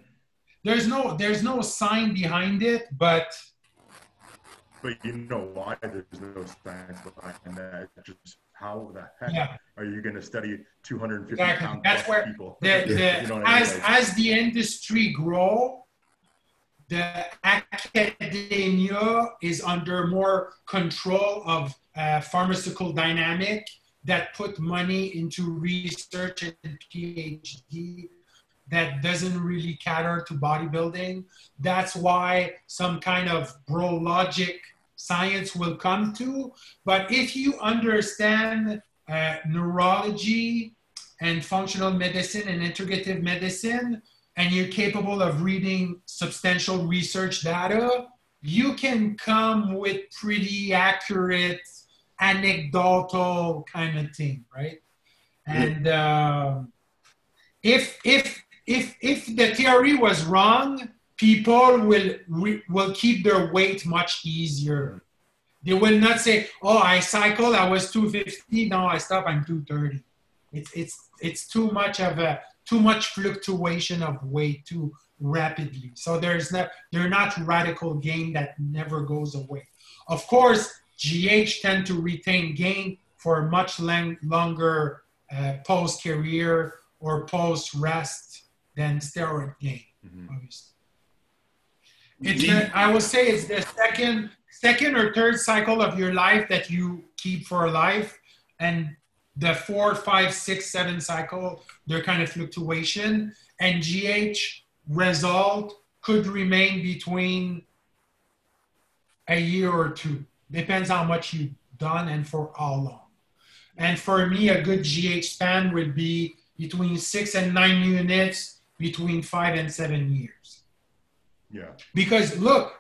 there's no there's no sign behind it, but but you know why there's no science behind that. Just how the heck yeah. are you going to study 250 exactly. pound That's where people? The, [LAUGHS] the, you know as I mean? as the industry grow, the academia is under more control of uh, pharmaceutical dynamic that put money into research and PhD that doesn't really cater to bodybuilding. That's why some kind of bro logic science will come to. But if you understand uh, neurology and functional medicine and integrative medicine, and you're capable of reading substantial research data, you can come with pretty accurate anecdotal kind of thing, right? And um, if if if if the theory was wrong, people will will keep their weight much easier. They will not say, "Oh, I cycled, I was 250, now I stop, I'm 230." It's it's it's too much of a too much fluctuation of weight too rapidly. So there's not they're not radical gain that never goes away. Of course, GH tend to retain gain for a much longer uh, post career or post rest than steroid gain, mm-hmm. obviously. It's the, I would say it's the second second or third cycle of your life that you keep for life, and the four, five, six, seven cycle, their kind of fluctuation, and GH result could remain between a year or two. Depends how much you've done and for how long. And for me, a good GH span would be between six and nine units, between five and seven years. Yeah. Because look,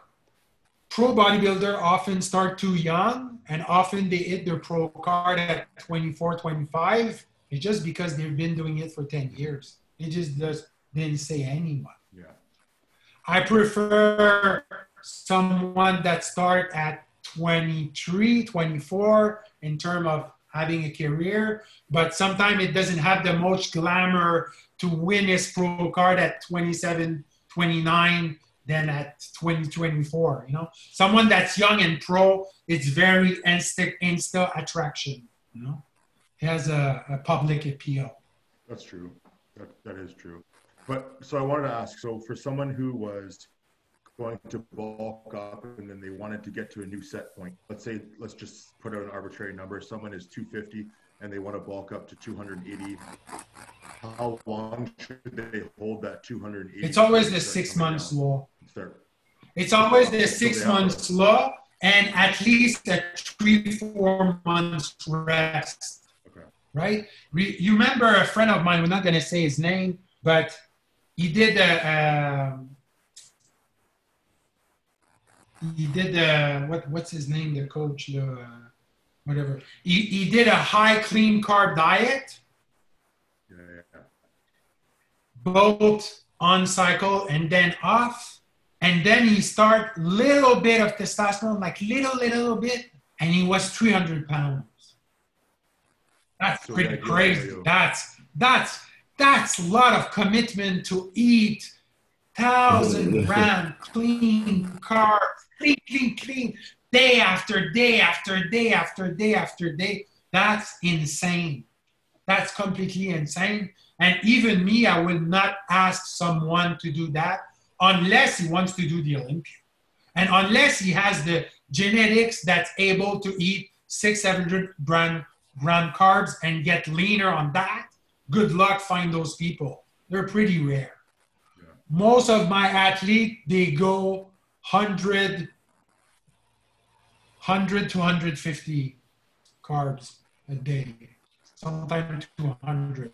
pro bodybuilder often start too young and often they hit their pro card at 24, 25. It's just because they've been doing it for 10 years. It just does, didn't say anyone. Yeah. I prefer someone that start at 23, 24 in terms of having a career, but sometimes it doesn't have the most glamour to win his pro card at 27, 29 than at 2024. You know, someone that's young and pro, it's very insta, insta attraction. You know, it has a, a public appeal. That's true. That, that is true. But so I wanted to ask so for someone who was going to bulk up and then they wanted to get to a new set point. Let's say, let's just put out an arbitrary number. Someone is 250 and they want to bulk up to 280. How long should they hold that 280? It's always the six months down? law. Start. It's always the six so months law and at least a three, four months rest. Okay. Right? You remember a friend of mine, we're not going to say his name, but he did a, um, he did the what what's his name the coach the uh, whatever. He, he did a high clean carb diet. Yeah, yeah. both on cycle and then off. And then he start little bit of testosterone like little little bit and he was 300 pounds. That's so pretty crazy. that's that's that's a lot of commitment to eat thousand gram clean carbs clean, clean, clean, day after day after day after day after day. That's insane. That's completely insane. And even me, I will not ask someone to do that unless he wants to do the Olympia. And unless he has the genetics that's able to eat six, 700 gram, gram carbs and get leaner on that, good luck find those people. They're pretty rare. Yeah. Most of my athletes, they go 100, 100 to 150 carbs a day, sometimes 200.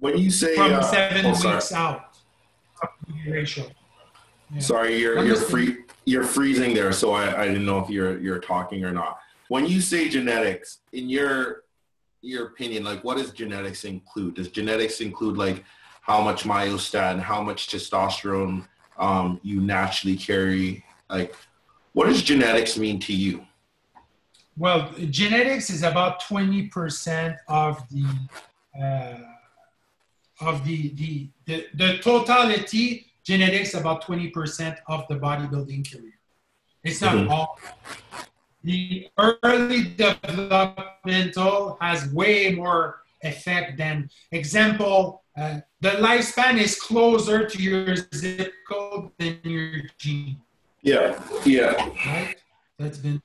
When you say from uh, seven oh, weeks out, ratio. Yeah. Sorry, you're you're free you're freezing there, so I, I didn't know if you're you're talking or not. When you say genetics, in your your opinion, like what does genetics include? Does genetics include like how much myostatin, how much testosterone um, you naturally carry? Like, what does genetics mean to you? Well, genetics is about 20% of the uh, of the, the, the, the totality, genetics about 20% of the bodybuilding career. It's not mm-hmm. all. The early developmental has way more effect than example. Uh, the lifespan is closer to your zip code than your gene. Yeah, yeah. Right. That's been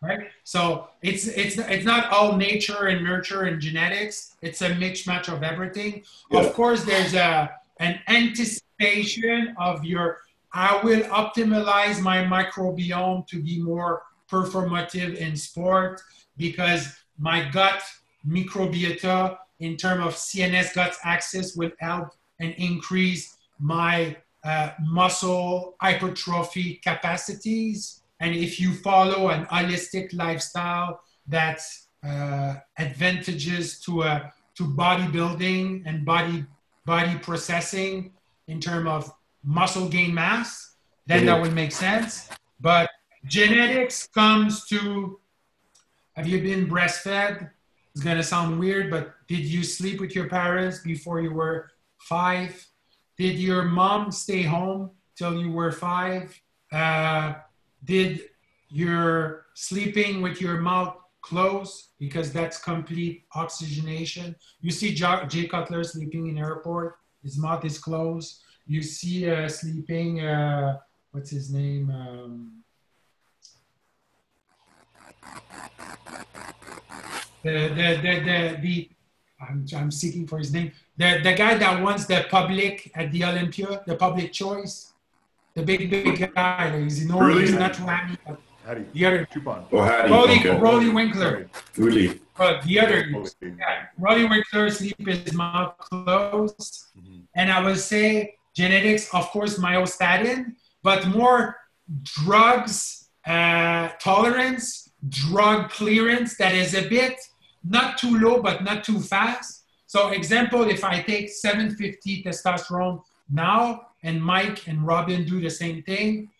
right? So it's it's it's not all nature and nurture and genetics. It's a mix-match of everything. Yeah. Of course, there's a an anticipation of your. I will optimize my microbiome to be more performative in sport because my gut microbiota in terms of CNS gut access will help and increase my uh, muscle hypertrophy capacities and if you follow an holistic lifestyle that's uh, advantages to a uh, to bodybuilding and body body processing in terms of muscle gain mass, then that would make sense. But genetics comes to have you been breastfed? It's gonna sound weird, but did you sleep with your parents before you were five? Did your mom stay home till you were five? Uh, did you're sleeping with your mouth closed because that's complete oxygenation. You see Jay Cutler sleeping in airport, his mouth is closed. You see uh, sleeping, uh, what's his name? Um, the, the, the, the, the I'm, I'm seeking for his name. The, the guy that wants the public at the Olympia, the public choice the big, big guy. He's enormous. Really? He's not Rami. Hattie. The other Chupon. Oh, Hattie. Rolly, okay. Rolly Winkler. Really? But the other, yeah, Rolly Winkler sleep his mouth closed. Mm-hmm. And I would say genetics, of course, myostatin, but more drugs uh, tolerance, drug clearance that is a bit not too low, but not too fast. So example, if I take 750 testosterone now, and Mike and Robin do the same thing.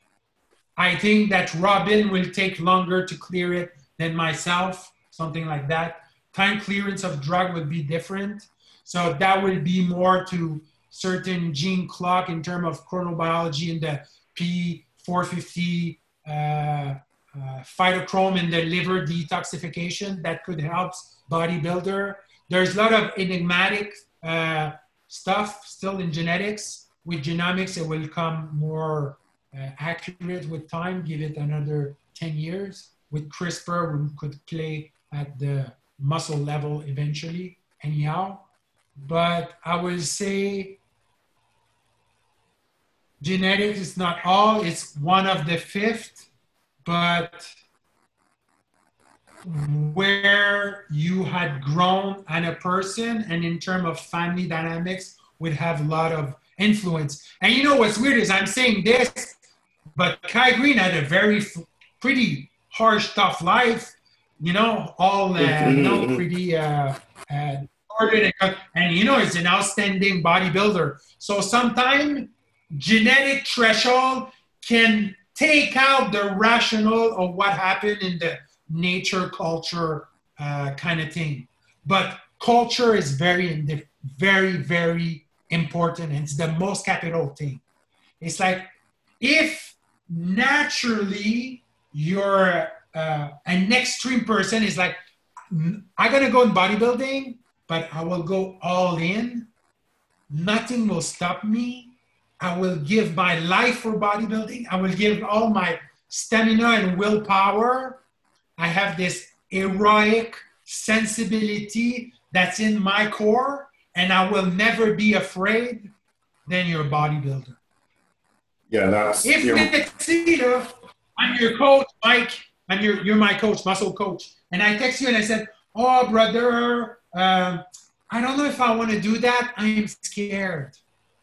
I think that Robin will take longer to clear it than myself, something like that. Time clearance of drug would be different. So that will be more to certain gene clock in terms of chronobiology in the P450 uh, uh, phytochrome in the liver detoxification that could help bodybuilder. There's a lot of enigmatic uh, stuff still in genetics with genomics, it will come more uh, accurate with time, give it another 10 years. With CRISPR, we could play at the muscle level eventually, anyhow. But I will say genetics is not all, it's one of the fifth, but where you had grown as a person and in terms of family dynamics would have a lot of influence. And you know what's weird is I'm saying this, but Kai Greene had a very pretty harsh, tough life. You know, all uh, you know, mm-hmm. pretty uh, uh, and you know, he's an outstanding bodybuilder. So sometimes genetic threshold can take out the rational of what happened in the nature culture uh, kind of thing. But culture is very, very, very important and it's the most capital thing. It's like if naturally you're uh, an extreme person is like, I'm gonna go in bodybuilding, but I will go all in. Nothing will stop me. I will give my life for bodybuilding. I will give all my stamina and willpower. I have this heroic sensibility that's in my core and I will never be afraid, then you're a bodybuilder. Yeah, that's if you know, I'm your coach, Mike, and you're you're my coach, muscle coach, and I text you and I said, "Oh, brother, uh, I don't know if I want to do that. I'm scared.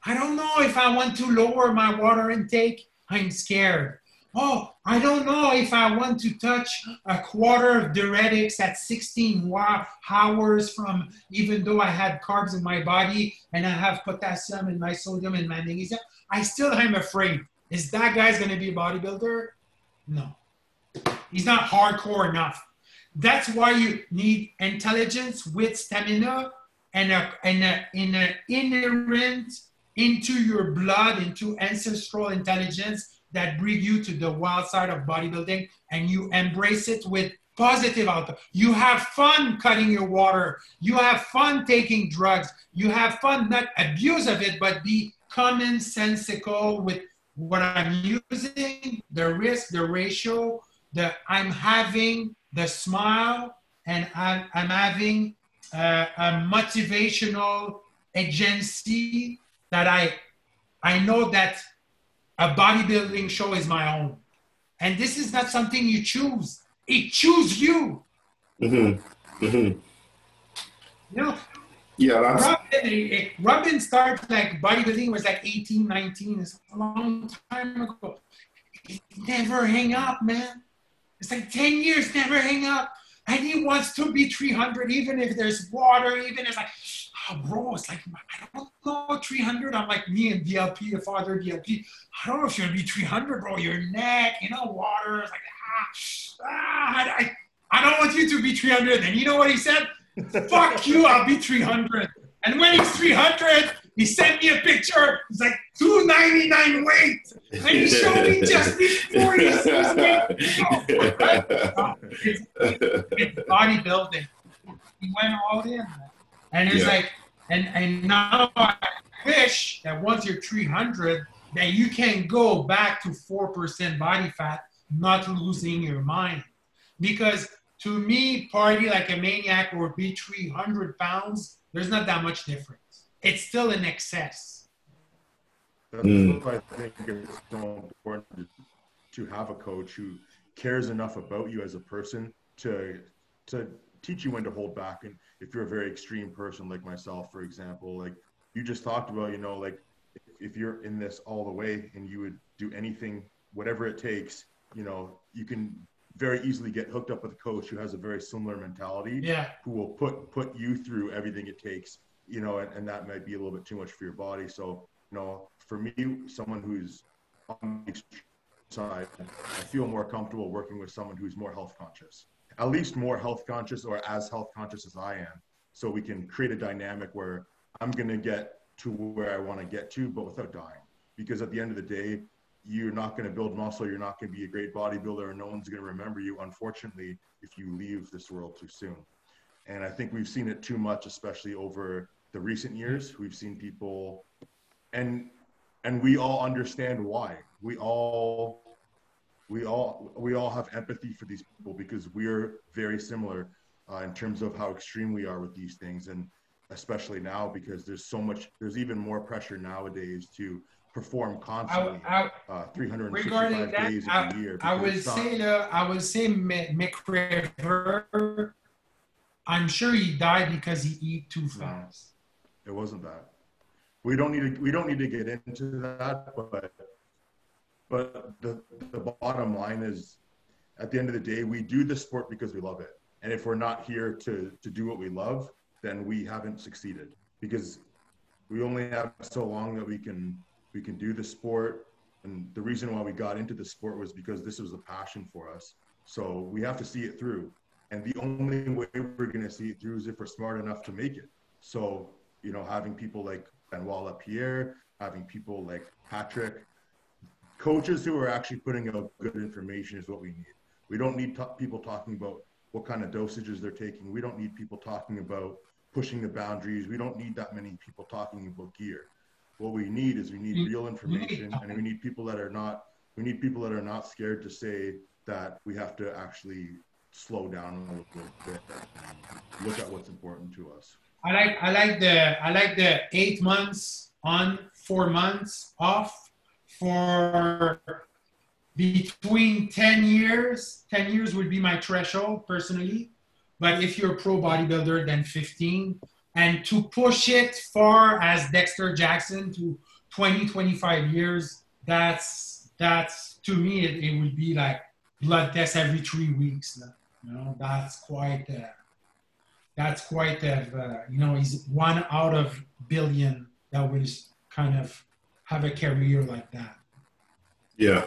I don't know if I want to lower my water intake. I'm scared. oh, I don't know if I want to touch a quarter of diuretics at 16 hours from, even though I had carbs in my body and I have potassium and my sodium and my magnesium. I still am afraid. Is that guy's going to be a bodybuilder? No. He's not hardcore enough. That's why you need intelligence with stamina and a, and a, in an inherent into your blood, into ancestral intelligence that bring you to the wild side of bodybuilding and you embrace it with positive outcome. You have fun cutting your water. You have fun taking drugs. You have fun, not abuse of it, but be common sensical with what I'm using, the risk, the ratio, the I'm having the smile, and I'm, I'm having uh, a motivational agency that I I know that a bodybuilding show is my own. And this is not something you choose. It choose you. Mm-hmm. Mm-hmm. You know, yeah, that's... Robin, Robin started like bodybuilding was like 18, 19. It's a long time ago. He never hang up, man. It's like 10 years, never hang up. And he wants to be 300, even if there's water, even if like, oh, [SIGHS] bro, it's like, I don't know, 300. I'm like, me and DLP, the father DLP. I don't know if you're gonna be 300, bro. Your neck, you know, water. It's like, ah, ah I, I don't want you to be 300. And you know what he said? [LAUGHS] Fuck you, I'll be 300. And when he's 300, he sent me a picture. He's like, 299 weight. And he showed me just before he sees me. Oh, it's, it's bodybuilding. He went all in. And it's yeah. like, and, and now I wish that once you're 300, that you can go back to 4% body fat, not losing your mind. Because to me, party like a maniac or be 300 pounds, there's not that much difference. It's still in excess. That's mm. why I think it's so important to have a coach who cares enough about you as a person to to teach you when to hold back. And if you're a very extreme person like myself, for example, like you just talked about, you know, like if you're in this all the way and you would do anything, whatever it takes, you know, you can very easily get hooked up with a coach who has a very similar mentality. Yeah. Who will put put you through everything it takes, you know, and, and that might be a little bit too much for your body. So, you know, for me, someone who's on the extreme side, I feel more comfortable working with someone who's more health conscious, at least more health conscious or as health conscious as I am. So we can create a dynamic where I'm going to get to where I want to get to, but without dying. Because at the end of the day, you're not going to build muscle, you're not going to be a great bodybuilder, and no one's going to remember you, unfortunately, if you leave this world too soon. And I think we've seen it too much, especially over the recent years. We've seen people, and and we all understand why. We all we all we all have empathy for these people because we're very similar uh, in terms of how extreme we are with these things, and especially now because there's so much. There's even more pressure nowadays to perform constantly, I, I, uh, 365 that, days I, a year. I would say, uh, I would say McGregor. I'm sure he died because he eat too fast. No, it wasn't that. We don't need to. We don't need to get into that, but but the the bottom line is, at the end of the day, we do the sport because we love it. And if we're not here to to do what we love, then we haven't succeeded because we only have so long that we can we can do the sport. And the reason why we got into the sport was because this was a passion for us. So we have to see it through. And the only way we're going to see it through is if we're smart enough to make it. So, you know, having people like Benoit Lapierre, having people like Patrick, coaches who are actually putting out good information is what we need. We don't need people talking about what kind of dosages they're taking. We don't need people talking about pushing the boundaries. We don't need that many people talking about gear what we need is we need mm-hmm. real information and we need people that are not we need people that are not scared to say that we have to actually slow down a little bit look at what's important to us i like i like the i like the eight months on four months off for between 10 years 10 years would be my threshold personally but if you're a pro bodybuilder then 15 and to push it far as Dexter Jackson to 20, 25 years, that's that's to me it, it would be like blood test every three weeks. You know, that's quite. Uh, that's quite a, uh, you know, he's one out of billion that was kind of have a career like that. Yeah.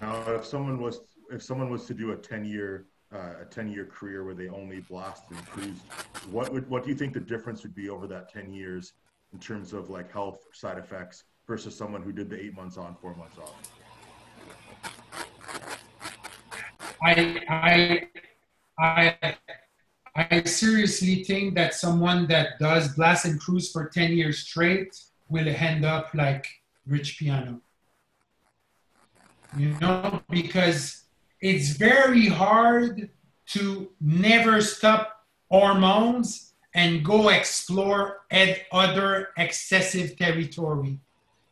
Now, if someone was if someone was to do a ten year uh, a ten year career where they only blasted and cruised, what would what do you think the difference would be over that ten years in terms of like health side effects versus someone who did the eight months on, four months off? I I I I seriously think that someone that does blast and cruise for 10 years straight will end up like Rich Piana. You know, because it's very hard to never stop hormones and go explore other excessive territory.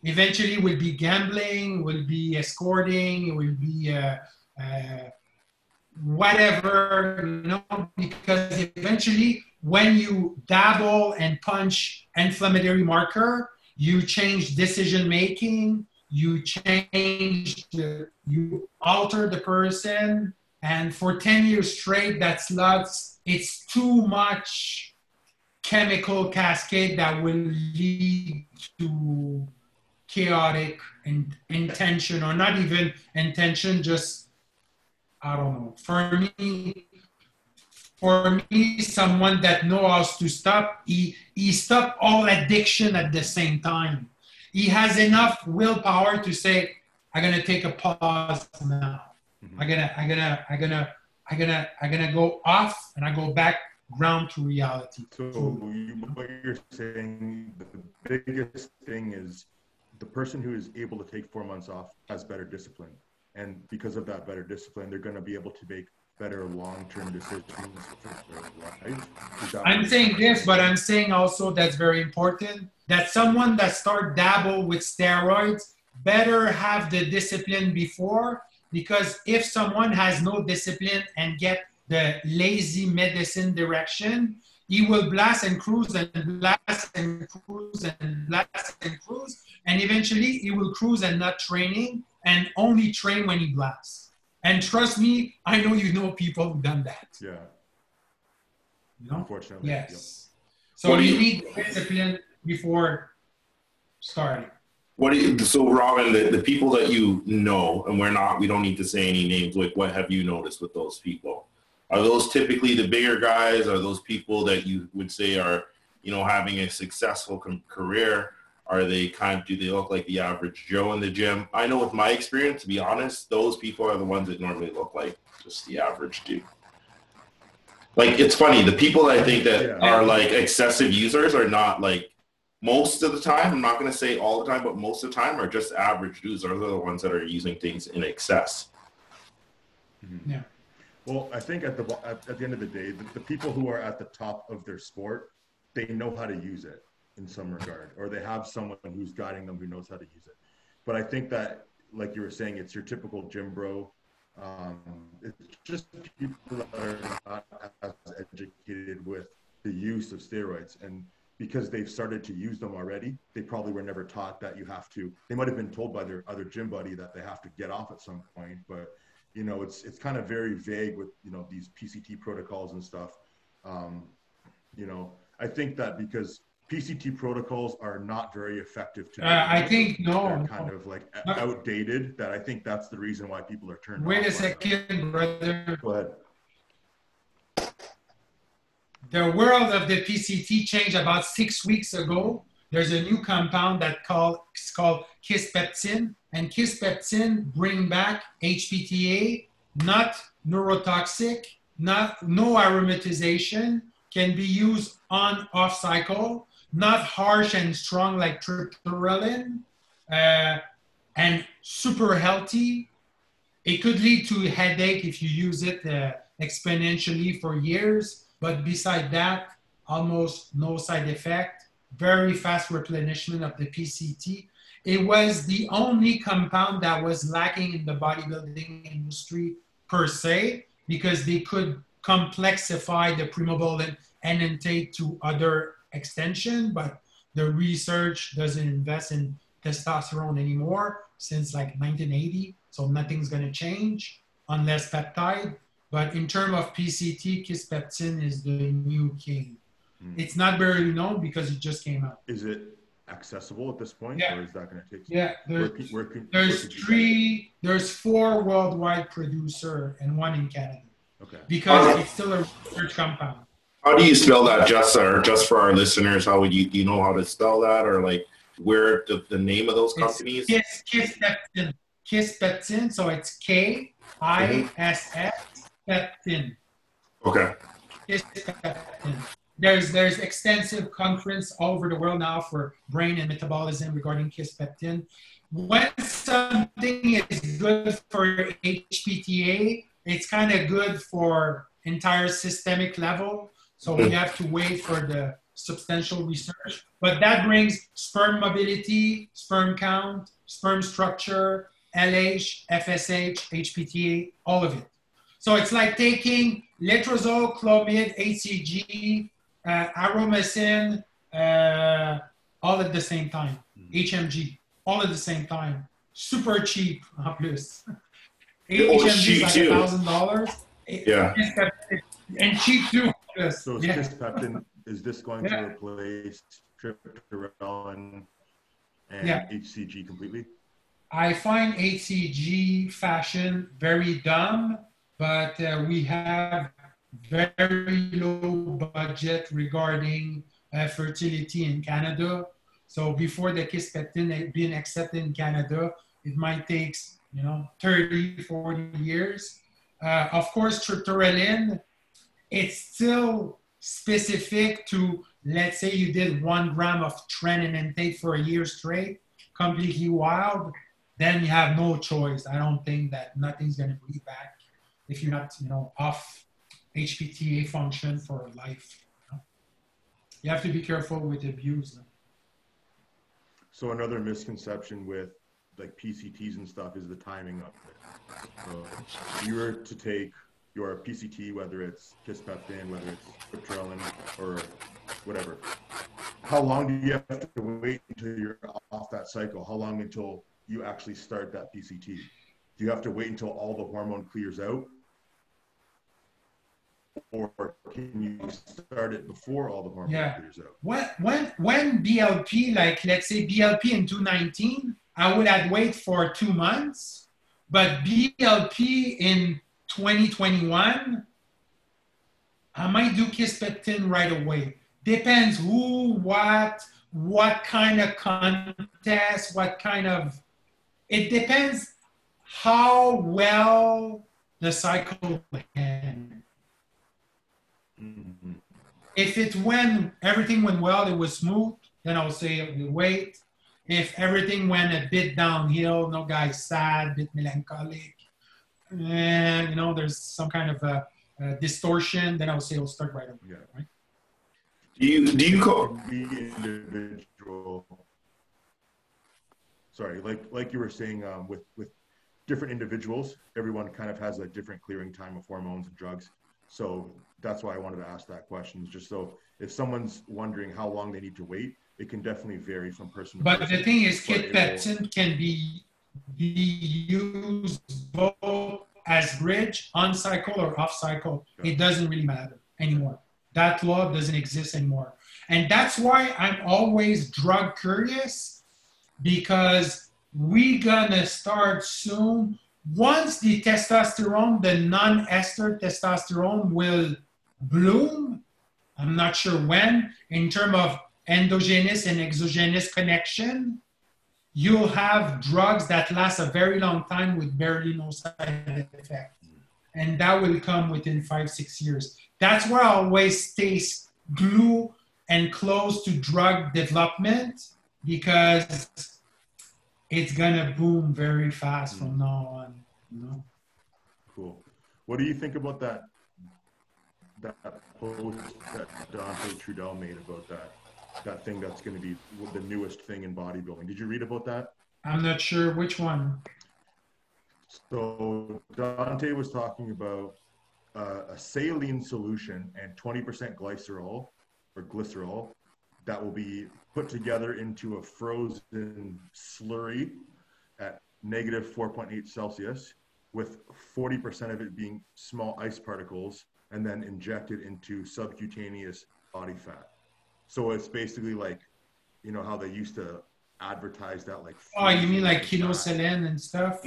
Eventually, will be gambling, will be escorting, will be uh, uh, whatever, you know, because eventually when you dabble and punch inflammatory marker, you change decision making, you change, the, you alter the person, and for 10 years straight, that's lots, it's too much chemical cascade that will lead to chaotic and intention, or not even intention, just I don't know. For me, for me, someone that knows to stop, he, he stop all addiction at the same time. He has enough willpower to say, I'm gonna take a pause now. Mm-hmm. I'm gonna, I'm gonna, I'm gonna, I'm gonna, I'm gonna go off and I go back ground to reality. So you, what you're saying, the biggest thing is the person who is able to take four months off has better discipline and because of that better discipline, they're going to be able to make better long-term decisions for their life. I'm saying this, but I'm saying also that's very important that someone that start dabble with steroids better have the discipline before because if someone has no discipline and get the lazy medicine direction, he will blast and cruise and blast and cruise and blast and cruise, and eventually he will cruise and not training and only train when he blasts. And trust me, I know you know people who've done that. Yeah. You know? Unfortunately. Yes. Yep. So you, you need discipline before starting. What do you, so Robin, the, the people that you know, and we're not, we don't need to say any names, like what have you noticed with those people? Are those typically the bigger guys? Are those people that you would say are, you know, having a successful com- career? Are they kind of, do they look like the average Joe in the gym? I know with my experience, to be honest, those people are the ones that normally look like just the average dude. Like, it's funny, the people I think that yeah. are like excessive users are not like most of the time, I'm not going to say all the time, but most of the time are just average dudes. Those are the ones that are using things in excess. Mm-hmm. Yeah. Well, I think at the at, at the end of the day, the, the, people who are at the top of their sport, they know how to use it in some regard, or they have someone who's guiding them who knows how to use it. But I think that, like you were saying, it's your typical gym bro. Um, it's just people that are not as educated with the use of steroids, and because they've started to use them already, they probably were never taught that you have to. They might have been told by their other gym buddy that they have to get off at some point, but you know, it's it's kind of very vague with you know these PCT protocols and stuff. Um, you know, I think that because PCT protocols are not very effective to. Uh, I think no. They're kind of like outdated. That I think that's the reason why people are turned. Wait a second, brother. Go ahead. The world of the PCT changed about six weeks ago. There's a new compound that called it's called kisspeptin, and kisspeptin bring back HPTA, not neurotoxic, not no aromatization, can be used on off cycle not harsh and strong like triptorelin, uh, and super healthy. It could lead to headache if you use it uh, exponentially for years, but beside that, almost no side effect, very fast replenishment of the PCT. It was the only compound that was lacking in the bodybuilding industry per se, because they could complexify the primobolan enanthate to other extension, but the research doesn't invest in testosterone anymore since like 1980. So nothing's going to change unless peptide. But in terms of PCT, kisspeptin is the new king. Mm. It's not very known because it just came out. Is it accessible at this point, yeah. or is that going to take? Yeah, there's, where, where there's three, there's four worldwide producer and one in Canada. Okay. Because it's still a research compound. How do you spell that, just or just for our listeners? How would you do you know how to spell that, or like where the, the name of those companies? It's Kiss Kisspeptin. Kisspeptin. So it's K I S S peptin. Okay. Kiss Kisspeptin. There's there's extensive conference all over the world now for brain and metabolism regarding Kiss kisspeptin. When something is good for HPTA, it's kind of good for entire systemic level. So we have to wait for the substantial research. But that brings sperm mobility, sperm count, sperm structure, LH, FSH, HPTA, all of it. So it's like taking letrozole, clomid, HCG, uh, Aromasin, uh, all at the same time. HMG, all at the same time. Super cheap, en plus. HMG is like a thousand dollars. Yeah. And cheap too. Yes. So is yeah. kisspeptin, is this going yeah. to replace triptorelin and yeah. HCG completely? I find HCG fashion very dumb, but uh, we have very low budget regarding uh, fertility in Canada. So before the kisspeptin being accepted in Canada, it might take you know 30, 40 years. Uh, of course, triptorelin, it's still specific to let's say you did one gram of trenin intake for a year straight, completely wild. Then you have no choice. I don't think that nothing's going to be back if you're not, you know, off HPTA function for life. You, you have to be careful with abuse. So another misconception with like PCTs and stuff is the timing of it. So if you were to take your PCT, whether it's kisspeptin, whether it's triptorelin, or whatever, how long do you have to wait until you're off that cycle? How long until you actually start that PCT? Do you have to wait until all the hormone clears out? or can you start it before all the hormone yeah. clears out? When, when, when BLP, like let's say BLP in 2019, I would have wait for two months, but BLP in 2021, I might do kisspeptin right away. Depends who, what, what kind of contest, what kind of, it depends how well the cycle went. Mm-hmm. If it went, everything went well, it was smooth, then I'll say wait. If everything went a bit downhill, no guy's sad, a bit melancholic, and you know there's some kind of a, a distortion, then I'll say I'll start right away. Yeah. Right? Do you do you call individual? Sorry, like like you were saying um, with with different individuals, everyone kind of has a different clearing time of hormones and drugs. So that's why I wanted to ask that question, just so if someone's wondering how long they need to wait, it can definitely vary from person to but person. But the thing is, kisspeptin can be, be used both as bridge, on cycle or off cycle. It doesn't really matter anymore. That law doesn't exist anymore. And that's why I'm always drug curious because we're gonna start soon. Once the testosterone, the non-ester testosterone will bloom. I'm not sure when, in terms of endogenous and exogenous connection, you'll have drugs that last a very long time with barely no side effect. And that will come within five, six years. That's why I always stay glued and close to drug development because it's gonna boom very fast from mm. now on. You know? Cool. What do you think about that that post that Dante Trudel made about that that thing that's going to be the newest thing in bodybuilding. Did you read about that? I'm not sure which one. So Dante was talking about uh, a saline solution and 20% glycerol or glycerol that will be put together into a frozen slurry at negative 4.8 Celsius, with 40% of it being small ice particles, and then injected into subcutaneous body fat. So it's basically like, you know, how they used to advertise that, like. Oh, you mean like Kino Kinocelin and stuff?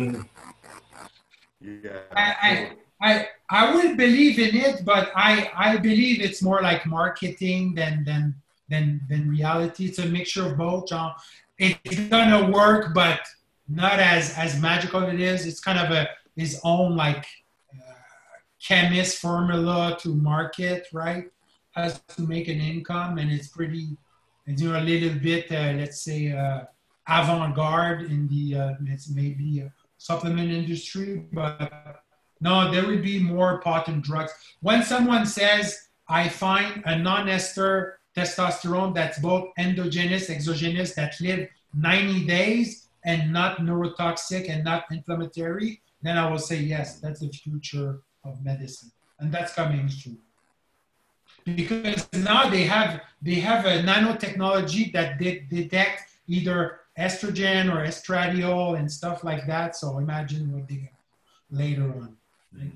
Yeah. I, I, I, I would believe in it, but I, I believe it's more like marketing than than than than reality. It's a mixture of both, John. It's gonna work, but not as as magical as it is. It's kind of a his own like uh, chemist formula to market, right? Has to make an income, and it's pretty, you know, a little bit, uh, let's say, uh, avant-garde in the uh, maybe supplement industry, but no, there would be more potent drugs. When someone says, "I find a non-ester testosterone that's both endogenous, exogenous, that live 90 days and not neurotoxic and not inflammatory, then I will say, yes, that's the future of medicine. And that's coming soon. Because now they have they have a nanotechnology that de- detect either estrogen or estradiol and stuff like that. So imagine what they get later on. Right?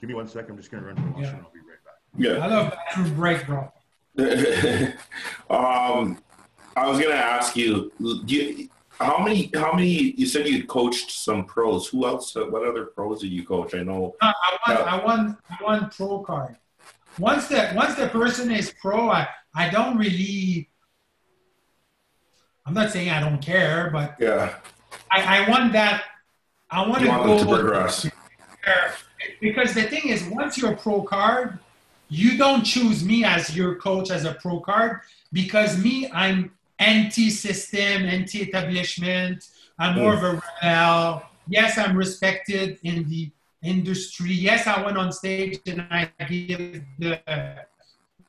Give me one second. I'm just going to run to the washroom. Yeah. I'll be right back. Yeah. I love bathroom break, bro. [LAUGHS] um, I was gonna ask you, do you, how many? How many? You said you coached some pros. Who else? uh, What other pros did you coach? I know. I want, I won, I want pro card. Once the once the person is pro, I, I don't really. I'm not saying I don't care, but Yeah. I, I want that. I want You to go to progress. because the thing is, once you're a pro card, you don't choose me as your coach as a pro card because me, I'm anti-system, anti-establishment. I'm more of a mm. rebel. Yes, I'm respected in the industry. Yes, I went on stage and I gave the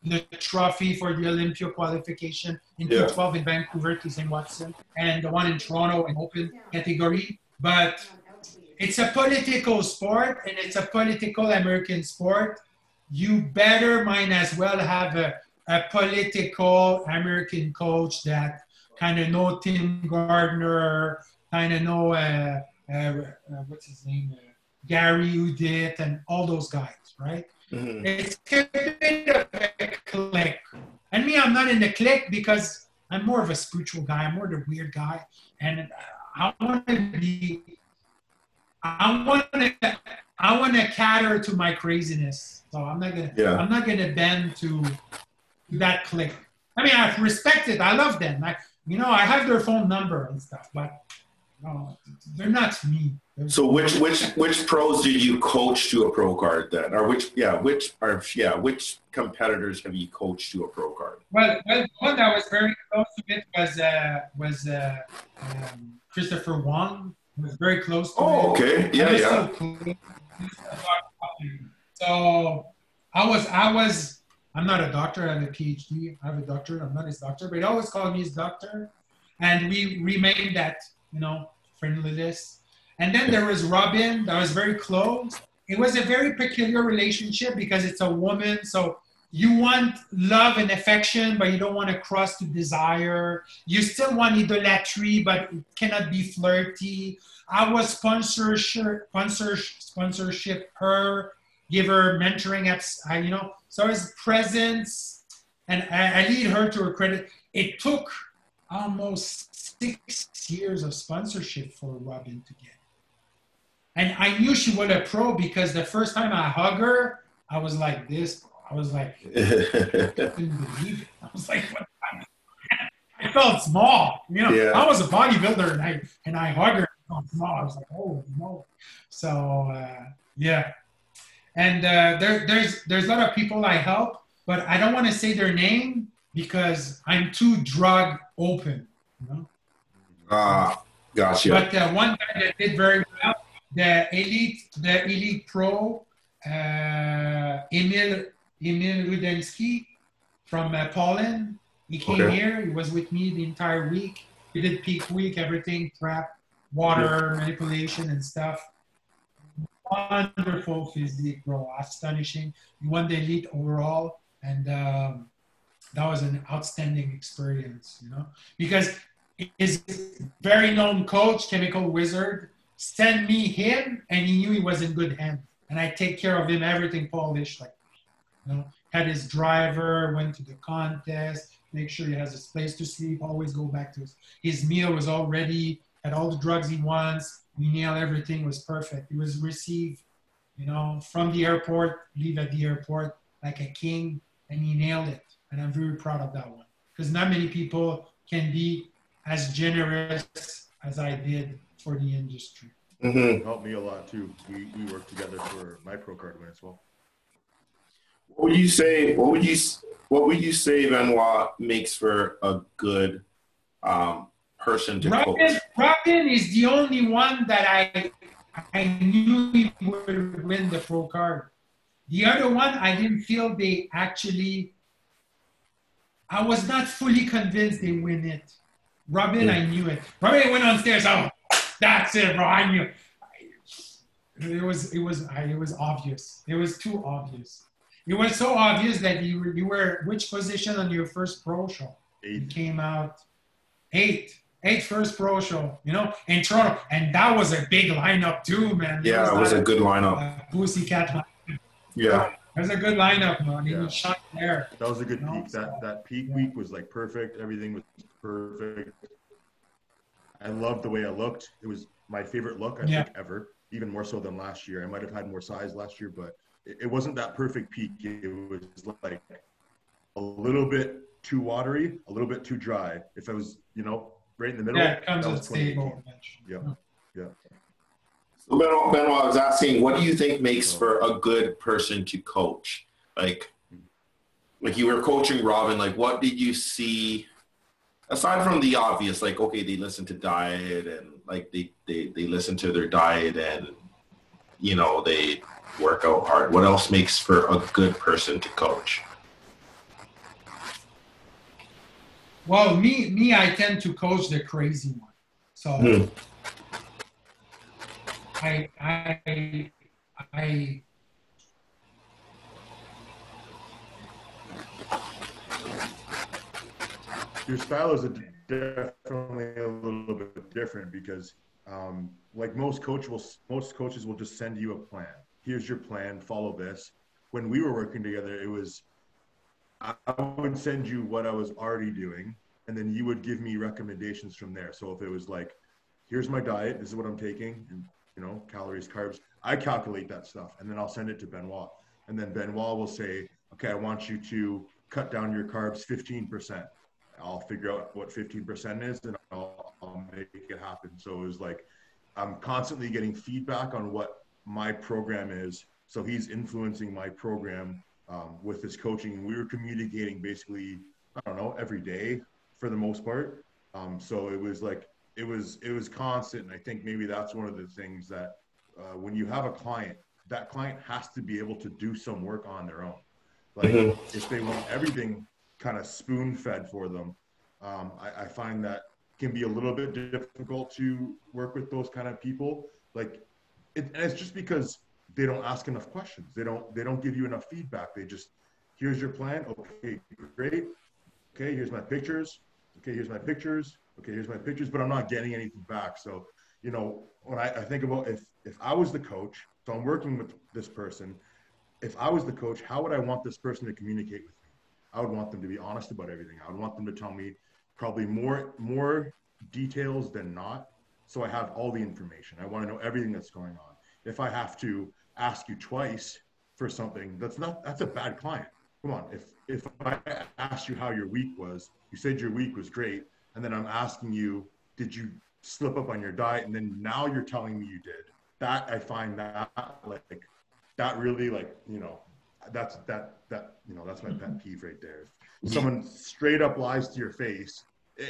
the trophy for the Olympia qualification in Yeah. 2012 in Vancouver to St. Watson and the one in Toronto in open category. But it's a political sport and it's a political American sport. You better might as well have a, a political American coach that kind of know Tim Gardner, kind of know uh, uh, uh, what's his name, Gary Udit, and all those guys, right? Mhm. It's a bit of a click. And me, I'm not in the click because I'm more of a spiritual guy. I'm more the weird guy. And I want to be, I want to, I want to cater to my craziness. So I'm not gonna, Yeah. I'm not gonna bend to that click. I mean, I respect it. I love them. I, you know, I have their phone number and stuff, but no, they're not me. They're- So which which which pros did you coach to a pro card then, or which yeah which or yeah which competitors have you coached to a pro card? Well, well, one that was very close to it was uh, was uh, um, Christopher Wong. Was very close to Oh, it. okay, yeah, yeah. so. So I was I was I'm not a doctor. I have a PhD. I have a doctor. I'm not his doctor, but he always called me his doctor, and we remained that you know friendliness. And then there was Robin. That was very close. It was a very peculiar relationship because it's a woman, so you want love and affection, but you don't want to cross to desire. You still want idolatry, but it cannot be flirty. I was sponsorship, sponsor, sponsorship her, give her mentoring you know. So his presence, and I, I lead her to her credit. It took almost six years of sponsorship for Robin to get. And I knew she was a pro because the first time I hug her, I was like this. I was like, [LAUGHS] I couldn't believe it. I was like, what? I felt small. You know, Yeah. I was a bodybuilder and I and I hugged her. I felt small. I was like, oh no. So uh, yeah, and uh, there, there's there's a lot of people I help, but I don't want to say their name because I'm too drug open. You know? Ah, gotcha. But uh, one guy that did very well, the elite, the elite pro, uh, Emil Emil Rudensky from uh, Poland. He came Okay. here. He was with me the entire week. He did peak week, everything, prep, water manipulation, and stuff. Wonderful physique, bro. Astonishing. He won the elite overall, and um, that was an outstanding experience, you know, because his very known coach, Chemical Wizard, sent me him, and he knew he was in good hands, and I take care of him, everything polished, like, you know, had his driver, went to the contest, make sure he has his place to sleep, always go back to his, his meal was all ready, had all the drugs he wants, we nailed everything, was perfect. He was received, you know, from the airport, leave at the airport like a king, and he nailed it. And I'm very proud of that one because not many people can be as generous as I did for the industry. Mm-hmm. Helped me a lot too. We, we worked together for my pro card win as well. What would you say? What would you What would you say Benoit makes for a good um, person to Robin, coach? Robin is the only one that I I knew he would win the pro card. The other one, I didn't feel they actually. I was not fully convinced they win it. Robin, I knew it. Robin went on stairs. Oh, that's it, bro. I knew. It was it was it was obvious. It was too obvious. It was so obvious that you were you were which position on your first pro show? Eight. You came out eight. Eight first pro show, you know, in Toronto. And that was a big lineup too, man. Yeah, it was, it was a good lineup. Pussycat lineup. Yeah. Was a good lineup, man. He yeah. was shot there. That was a good peak. That that peak yeah. week was like perfect. Everything was perfect. I loved the way I looked. It was my favorite look I yeah. think ever, even more so than last year. I might have had more size last year, but it, it wasn't that perfect peak. It was like a little bit too watery, a little bit too dry. If I was, you know, right in the middle, yeah, it comes that was stable. Yeah, yeah. So Benoit, Benoit, I was asking, what do you think makes for a good person to coach? Like, like you were coaching Robin. Like, what did you see? Aside from the obvious, like, okay, they listen to diet and like they they they listen to their diet and you know they work out hard. What else makes for a good person to coach? Well, me me, I tend to coach the crazy one. So. Mm I, I, I, your style is a, definitely a little bit different because, um, like most coach will, most coaches will just send you a plan. Here's your plan. Follow this. When we were working together, it was I would send you what I was already doing, and then you would give me recommendations from there. So if it was like, here's my diet, this is what I'm taking, and you know, calories, carbs. I calculate that stuff and then I'll send it to Benoit. And then Benoit will say, okay, I want you to cut down your carbs 15%. I'll figure out what 15% is and I'll, I'll make it happen. So it was like, I'm constantly getting feedback on what my program is. So he's influencing my program um, with his coaching. And We were communicating basically, I don't know, every day for the most part. Um, so it was like it was it was constant, and I think maybe that's one of the things that uh, when you have a client, that client has to be able to do some work on their own. Like mm-hmm. if they want everything kind of spoon fed for them, um, I, I find that can be a little bit difficult to work with those kind of people. Like, it, and it's just because they don't ask enough questions. They don't they don't give you enough feedback. They just here's your plan. Okay, great. Okay, here's my pictures. Okay, here's my pictures okay, here's my pictures, but I'm not getting anything back. So, you know, when I, I think about if if I was the coach, so I'm working with this person, if I was the coach, how would I want this person to communicate with me? I would want them to be honest about everything. I would want them to tell me probably more more details than not. So I have all the information. I want to know everything that's going on. If I have to ask you twice for something, that's not that's a bad client. Come on, if if I asked you how your week was, you said your week was great, and then I'm asking you, did you slip up on your diet? And then now you're telling me you did. That I find that like that really like you know that's that that you know that's my pet peeve right there. If someone straight up lies to your face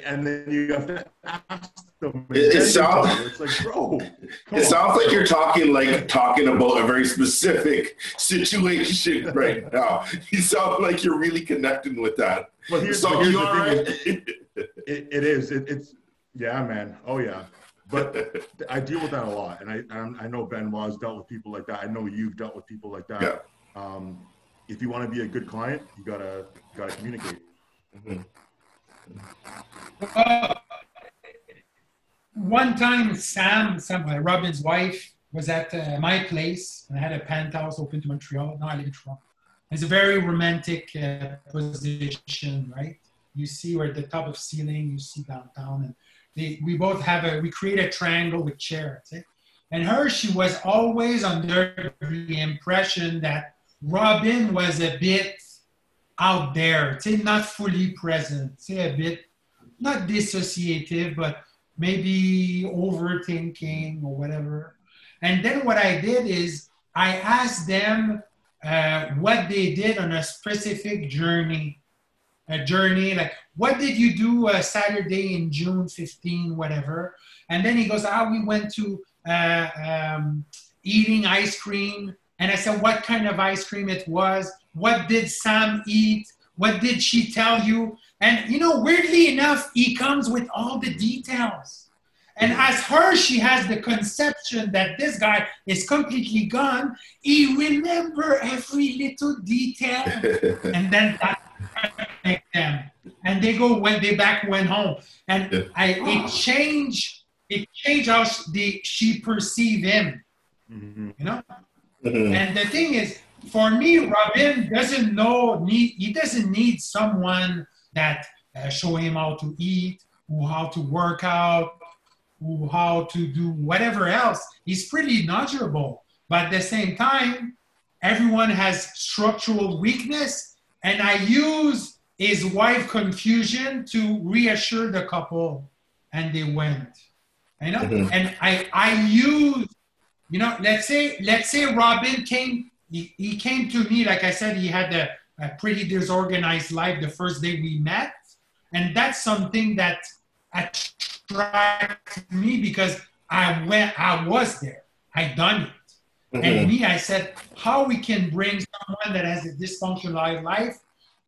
and then you have to ask them. It, it sounds it's like, bro. [LAUGHS] It on. sounds like you're talking like talking about a very specific situation right [LAUGHS] now. You sound like you're really connecting with that. Well, here's, so here's the thing: [LAUGHS] it, it is. It, it's yeah, man. Oh yeah. But I deal with that a lot, and I I know Benoit's dealt with people like that. I know you've dealt with people like that. Yeah. Um, if you want to be a good client, you gotta gotta communicate. Mm-hmm. Uh, one time, Sam, Sam, uh, Robin's wife, was at uh, my place, and I had a penthouse open to Montreal. Now I live in Toronto. It's a very romantic uh, position, right? You see we're at the top of ceiling, you see downtown, and they, we both have a, we create a triangle with chairs. Eh? And her, she was always under the impression that Robin was a bit out there, say not fully present, say a bit not dissociative, but maybe overthinking or whatever. And then what I did is I asked them uh, what they did on a specific journey. A journey, like what did you do a Saturday in June 15, whatever. And then he goes, ah, we went to uh, um, eating ice cream. And I said, what kind of ice cream it was? What did Sam eat? What did she tell you? And you know, weirdly enough, he comes with all the details. And as her, she has the conception that this guy is completely gone. He remember every little detail, [LAUGHS] and then that them. And they go when they back went home, and I it changed. It changed how the she perceive him. Mm-hmm. You know. Mm-hmm. And the thing is, for me, Robin doesn't know need. He doesn't need someone that uh, show him how to eat, or how to work out, how to do whatever else. He's pretty knowledgeable, but at the same time, everyone has structural weakness, and I use his wife confusion to reassure the couple, and they went. You know, mm-hmm. and I I use, you know, let's say let's say Robin came he, he came to me like I said he had a, a pretty disorganized life the first day we met, and that's something that attracted me because I went, I was there, I done it. Mm-hmm. And me, I said, how we can bring someone that has a dysfunctional life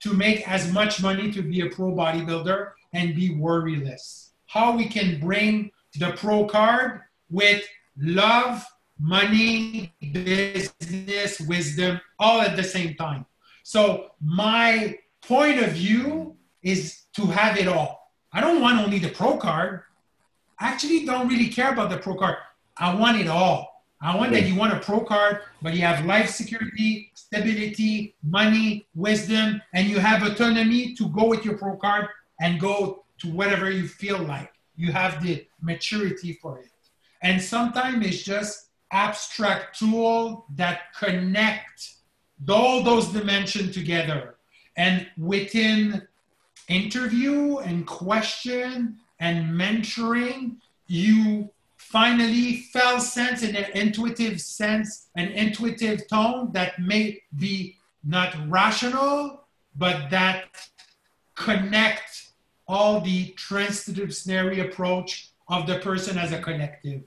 to make as much money to be a pro bodybuilder and be worryless. How we can bring the pro card with love, money, business, wisdom, all at the same time. So my point of view is to have it all. I don't want only the pro card. I actually don't really care about the pro card. I want it all. I want that you want a pro card, but you have life security, stability, money, wisdom, and you have autonomy to go with your pro card and go to whatever you feel like. You have the maturity for it. And sometimes it's just abstract tool that connect all those dimensions together. And within interview and question and mentoring, you finally felt sense in an intuitive sense, an intuitive tone that may be not rational, but that connect all the transdisciplinary approach of the person as a connective.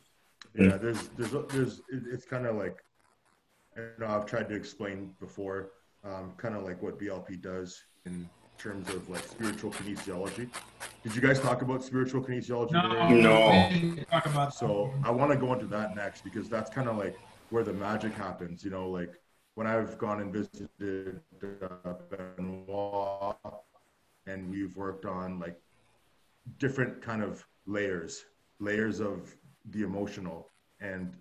Yeah, there's, there's, there's, it's kind of like, you know, I've tried to explain before, um, kind of like what BLP does in terms of like spiritual kinesiology. Did you guys talk about spiritual kinesiology? No, no. So I want to go into that next because that's kind of like where the magic happens. You know, like when I've gone and visited uh, Benoit, and we've worked on like different kind of layers, layers of the emotional, and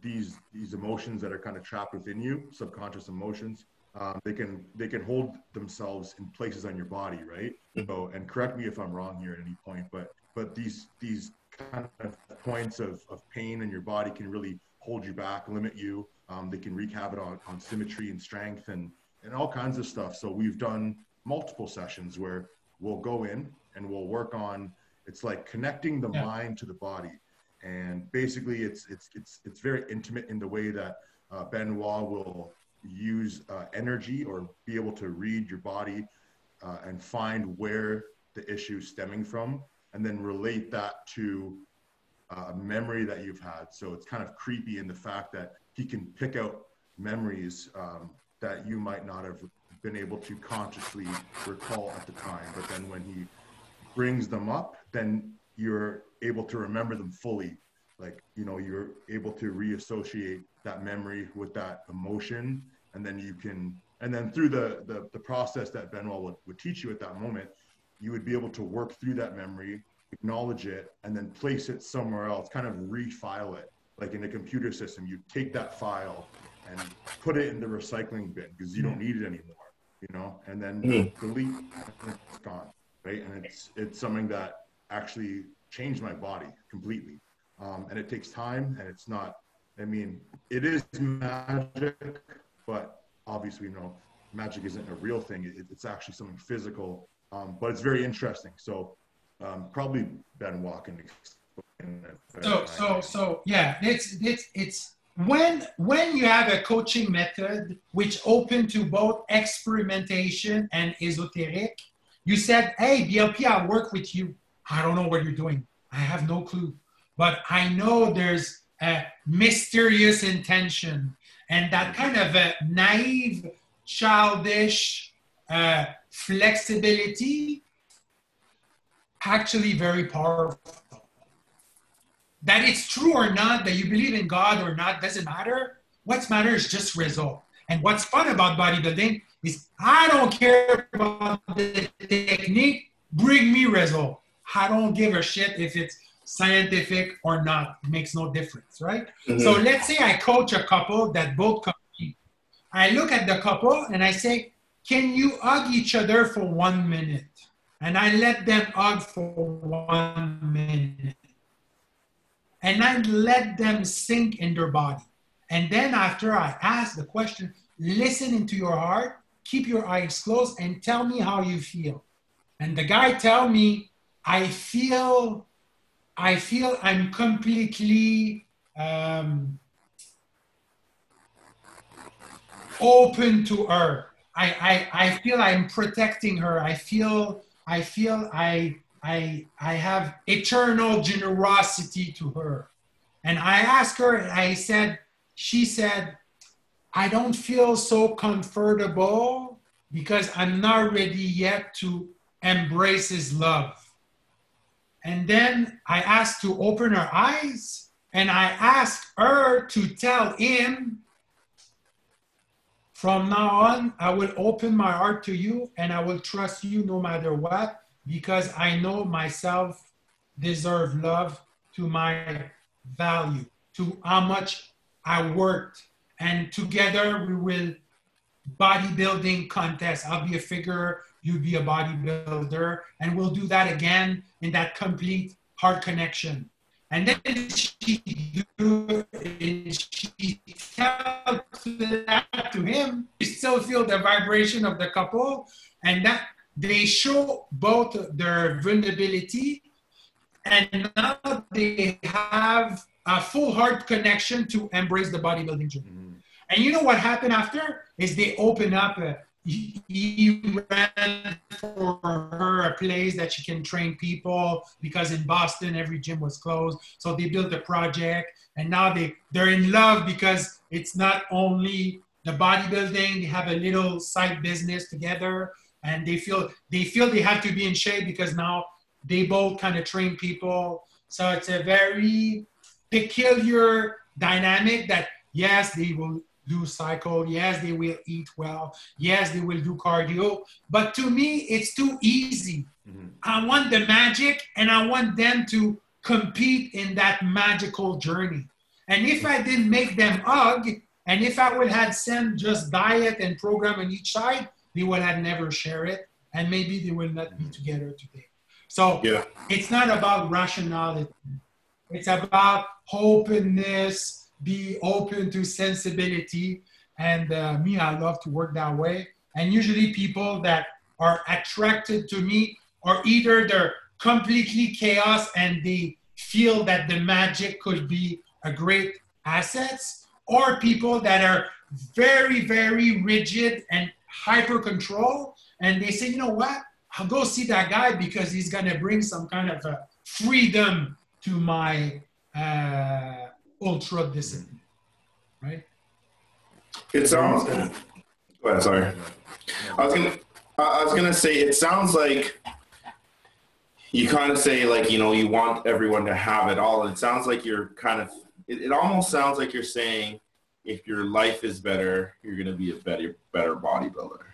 these these emotions that are kind of trapped within you, subconscious emotions um, they can they can hold themselves in places on your body, right? Mm-hmm. So, and correct me if I'm wrong here at any point, but but these these kind of points of, of pain in your body can really hold you back, limit you. Um, they can wreak havoc on, on symmetry and strength and and all kinds of stuff. So we've done multiple sessions where we'll go in and we'll work on it's like connecting the yeah. mind to the body and basically it's it's it's it's very intimate in the way that uh, Benoit will use uh, energy or be able to read your body uh, and find where the issue is stemming from and then relate that to uh, a memory that you've had. So it's kind of creepy in the fact that he can pick out memories um, that you might not have been able to consciously recall at the time. But then when he brings them up then you're able to remember them fully. Like you know you're able to reassociate that memory with that emotion and then you can and then through the the, the process that Benoit would, would teach you at that moment you would be able to work through that memory, acknowledge it, and then place it somewhere else, kind of refile it. Like in a computer system, you take that file and put it in the recycling bin because you don't need it anymore, you know, and then mm-hmm. delete and it's gone. Right. And it's it's something that actually changed my body completely. Um, and it takes time and it's not I mean, it is magic, but obviously, you know, magic isn't a real thing. It, it's actually something physical, um, but it's very interesting. So um, probably Ben walking. So, so, so, yeah, it's, it's, it's when, when you have a coaching method which open to both experimentation and esoteric, you said, hey, BLP, I'll work with you. I don't know what you're doing. I have no clue. But I know there's a mysterious intention and that kind of a naive, childish uh, flexibility actually very powerful. That it's true or not, that you believe in God or not, doesn't matter. What's matter is just result. And what's fun about bodybuilding is I don't care about the technique, bring me result. I don't give a shit if it's scientific or not. Makes no difference, right? Mm-hmm. So let's say I coach a couple that both compete. I look at the couple and I say, can you hug each other for one minute? And I let them hug for one minute. And I let them sink in their body. And then after I ask the question, listen into your heart, keep your eyes closed, and tell me how you feel. And the guy tell me, I feel I feel I'm completely um, open to her. I, I, I feel I'm protecting her. I feel I feel I I I have eternal generosity to her. And I asked her, I said, she said, I don't feel so comfortable because I'm not ready yet to embrace his love. And then I asked to open her eyes and I asked her to tell him, from now on, I will open my heart to you and I will trust you no matter what because I know myself deserve love to my value, to how much I worked. And together we will bodybuilding contest. I'll be a figure you be a bodybuilder, and we'll do that again in that complete heart connection. And then she she tells that to him. You still feel the vibration of the couple, and that they show both their vulnerability, and now they have a full heart connection to embrace the bodybuilding journey. Mm-hmm. And you know what happened after? Is they open up. Uh, he ran for her a place that she can train people because in Boston every gym was closed. So they built a project and now they, they're in love because it's not only the bodybuilding, they have a little side business together and they feel they feel they have to be in shape because now they both kind of train people. So it's a very peculiar dynamic that yes, they will do cycle. Yes, they will eat well. Yes, they will do cardio. But to me, it's too easy. Mm-hmm. I want the magic and I want them to compete in that magical journey. And if I didn't make them hug, and if I would have sent just diet and program on each side, they would have never share it. And maybe they will not be mm-hmm. together today. So yeah. it's not about rationality. It's about openness, be open to sensibility. And uh, me, I love to work that way. And usually, people that are attracted to me are either they're completely chaos and they feel that the magic could be a great assets, or people that are very, very rigid and hyper control. And they say, you know what? I'll go see that guy because he's to bring some kind of a freedom to my uh, ultra discipline, right? It sounds. Go ahead. Sorry, I was gonna. I was gonna say it sounds like you kind of say like you know you want everyone to have it all. It sounds like you're kind of. It, it almost sounds like you're saying if your life is better, you're gonna be a better better bodybuilder.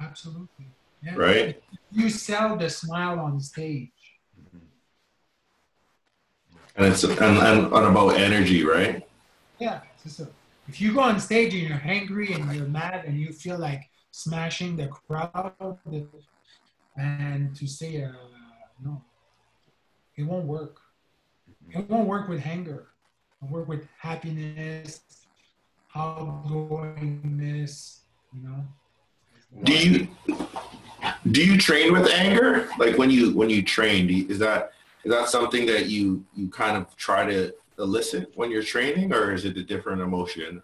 Absolutely. Yeah. Right. you sell the smile on stage. And it's and, and, and about energy, right? Yeah. So, if you go on stage and you're angry and you're mad and you feel like smashing the crowd, and to say uh, no, it won't work. It won't work with anger. It'll work with happiness, outgoingness. You know. Do you do you train with anger? Like when you when you train, you, is that is that something that you you kind of try to elicit when you're training, or is it a different emotion?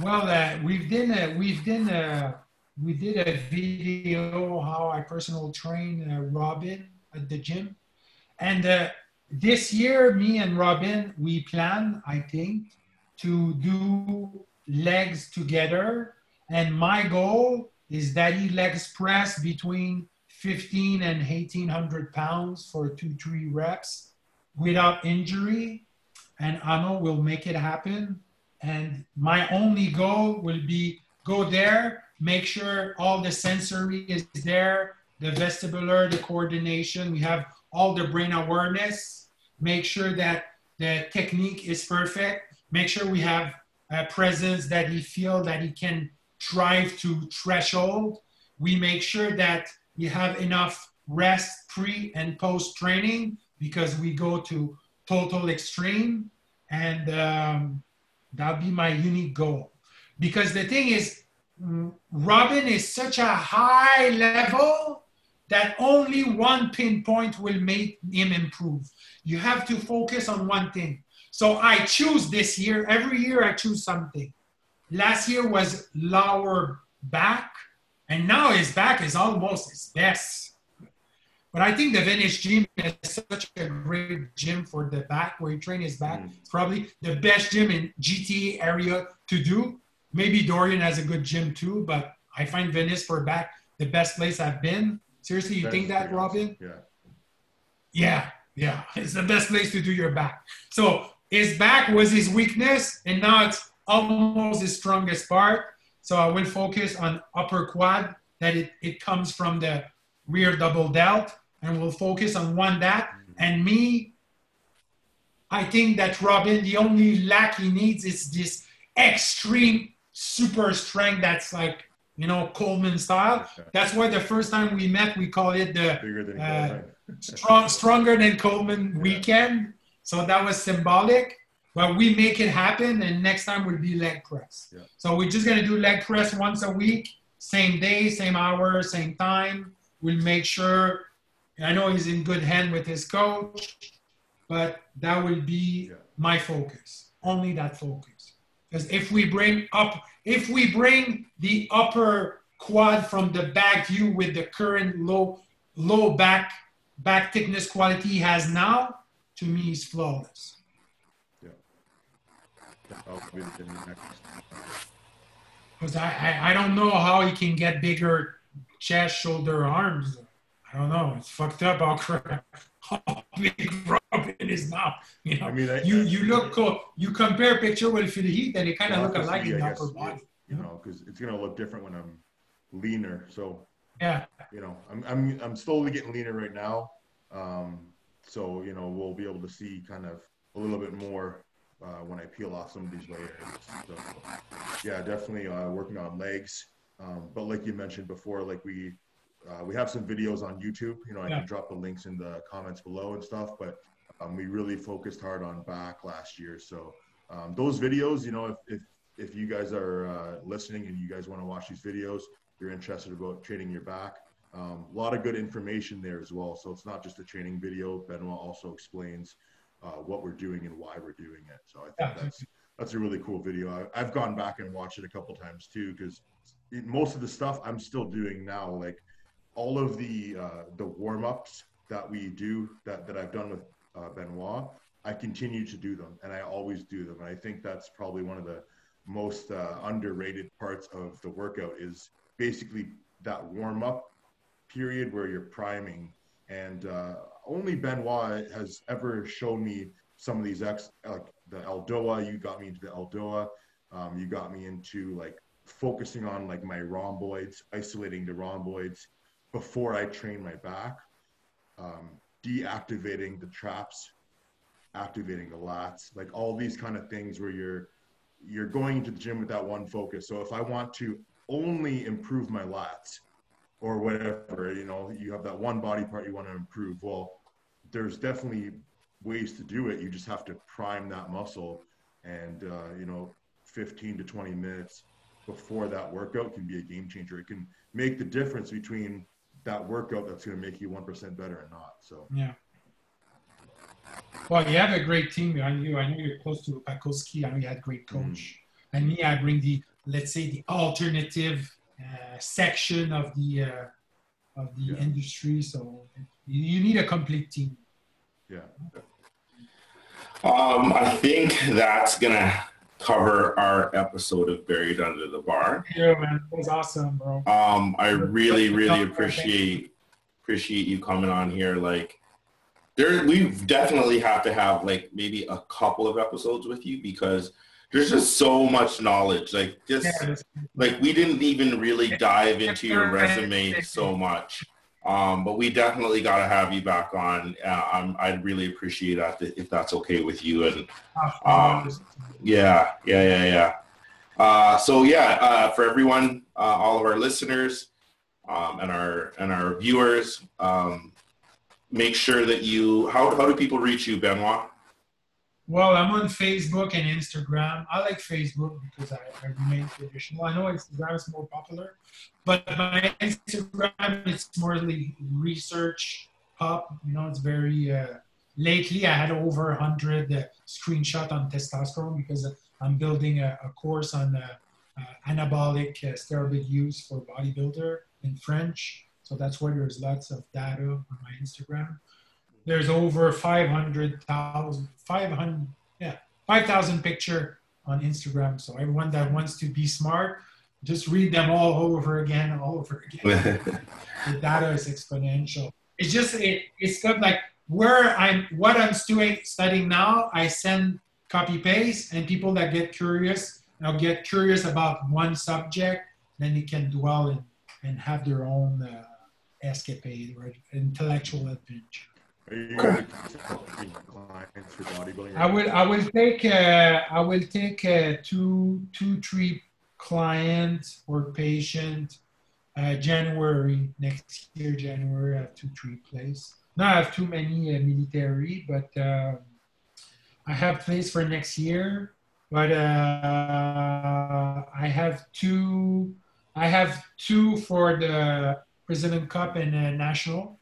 Well, uh, we've done a, we've done a, we did a video how I personal train uh, Robin at the gym, and uh, this year me and Robin we plan I think to do legs together, and my goal is that he legs press between 15 and 1800 pounds for two, three reps without injury. And Arno will make it happen. And my only goal will be go there, make sure all the sensory is there, the vestibular, the coordination. We have all the brain awareness. Make sure that the technique is perfect. Make sure we have a presence that he feel that he can drive to threshold. We make sure that you have enough rest pre and post training because we go to total extreme and um, that'll be my unique goal. Because the thing is robin is such a high level that only one pinpoint will make him improve. You have to focus on one thing. So i choose this year every year i choose something. Last year was lower back and now his back is almost his best. But I think the Venice gym is such a great gym for the back, where you train his back. Mm. It's probably the best gym in GTA area to do. Maybe Dorian has a good gym too, but I find Venice for back the best place I've been. Seriously, you best think that, Robin? Yeah. Yeah, yeah. It's the best place to do your back. So his back was his weakness, and now it's almost his strongest part. So I will focus on upper quad, that it, it comes from the rear double delt, and we'll focus on one that. And me, I think that Robin, the only lack he needs is this extreme super strength that's like, you know, Coleman style. That's why the first time we met, we call it the uh, strong, stronger than Coleman [LAUGHS] yeah. weekend. So that was symbolic. But we make it happen, and next time will be leg press. Yeah. So we're just gonna do leg press once a week, same day, same hour, same time. We'll make sure. I know he's in good hand with his coach, but that will be yeah. my focus. Only that focus. Because if we bring up, if we bring the upper quad from the back view with the current low low back back thickness quality he has now, to me, is flawless. Because I, I, I don't know how he can get bigger chest, shoulder, arms. I don't know. It's fucked up how, crap, how big Robin is now. You know, I mean, I, you you look cool. You compare picture with Philly and they kind of look alike in the upper body. You know, because it's gonna look different when I'm leaner. So yeah, you know, I'm I'm I'm slowly getting leaner right now. Um, so you know, we'll be able to see kind of a little bit more uh, when I peel off some of these layers. So, yeah, definitely uh, working on legs. Um, but like you mentioned before, like we uh, we have some videos on YouTube. You know, I yeah. can drop the links in the comments below and stuff. But um, we really focused hard on back last year. So um, those videos, you know, if if, if you guys are uh, listening and you guys want to watch these videos, you're interested about training your back. Um, a lot of good information there as well. So it's not just a training video. Benoit also explains uh, what we're doing and why we're doing it. So I think that's that's a really cool video. I, have gone back and watched it a couple times too because most of the stuff I'm still doing now, like all of the uh, the warm ups that we do that that I've done with uh, Benoit, I continue to do them and I always do them. And I think that's probably one of the most uh, underrated parts of the workout is basically that warm up period where you're priming and uh, only Benoit has ever shown me some of these ex like the Eldoa. You got me into the Eldoa. Um, you got me into like focusing on like my rhomboids, isolating the rhomboids before I train my back, um, deactivating the traps, activating the lats, like all these kind of things where you're you're going into the gym with that one focus. So if I want to only improve my lats or whatever, you know, you have that one body part you want to improve. Well, there's definitely ways to do it. You just have to prime that muscle and uh, you know 15 to 20 minutes before that workout can be a game changer. It can make the difference between that workout that's going to make you 1% better and not. So, yeah. Well, you have a great team behind you. I know you're close to Pakulski. I know you had a great coach. Mm-hmm. And me, I bring the, let's say, the alternative section of the, uh, of the yeah. industry. So you, you need a complete team. Yeah. Um, I think that's gonna cover our episode of Buried Under the Bar. Yeah, man, it was awesome, bro. Um, I really, really appreciate appreciate you coming on here. Like, there, we definitely have to have like maybe a couple of episodes with you because there's just so much knowledge. Like, just like we didn't even really dive into your resume so much. Um, but we definitely got to have you back on. Uh, I'd really appreciate that if that's okay with you. And um, yeah, yeah, yeah, yeah. Uh, so yeah, uh, for everyone, uh, all of our listeners um, and our and our viewers, um, make sure that you. How how do people reach you, Benoit? Well, I'm on Facebook and Instagram. I like Facebook because I, I remain traditional. I know Instagram is more popular, but my Instagram it's more like research pop. You know, it's very. Uh, lately, I had over hundred uh, screenshot on testosterone because I'm building a, a course on uh, uh anabolic uh, steroid use for bodybuilder in French. So that's why there's lots of data on my Instagram there's over 500,000, 500, yeah, 5,000 picture on Instagram. So everyone that wants to be smart, just read them all over again, all over again. [LAUGHS] the data is exponential. It's just, it, it's got like where I'm, what I'm doing, studying now, I send copy paste and people that get curious, now get curious about one subject, then they can dwell in, and have their own uh, escapade or intellectual adventure. I will. I will take. Uh, I will take uh, two, two, three clients or patient. Uh, January next year, January, I have two, three place. Not have too many uh, military, but uh, I have place for next year. But uh, I have two. I have two for the President Cup and national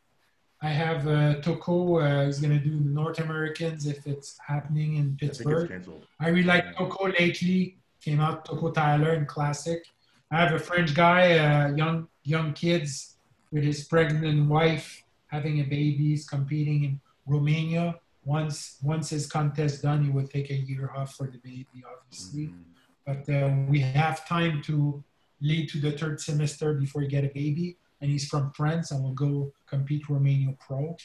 I have uh, Toko uh, is going to do the North Americans if it's happening in Pittsburgh. I, I really like Toko lately. Came out Toko Tyler in Classic. I have a French guy, uh, young young kids with his pregnant wife having a baby. He's competing in Romania. Once once his contest done, he will take a year off for the baby, obviously. Mm-hmm. But uh, we have time to lead to the third semester before you get a baby and he's from France and will go compete Romania Pro.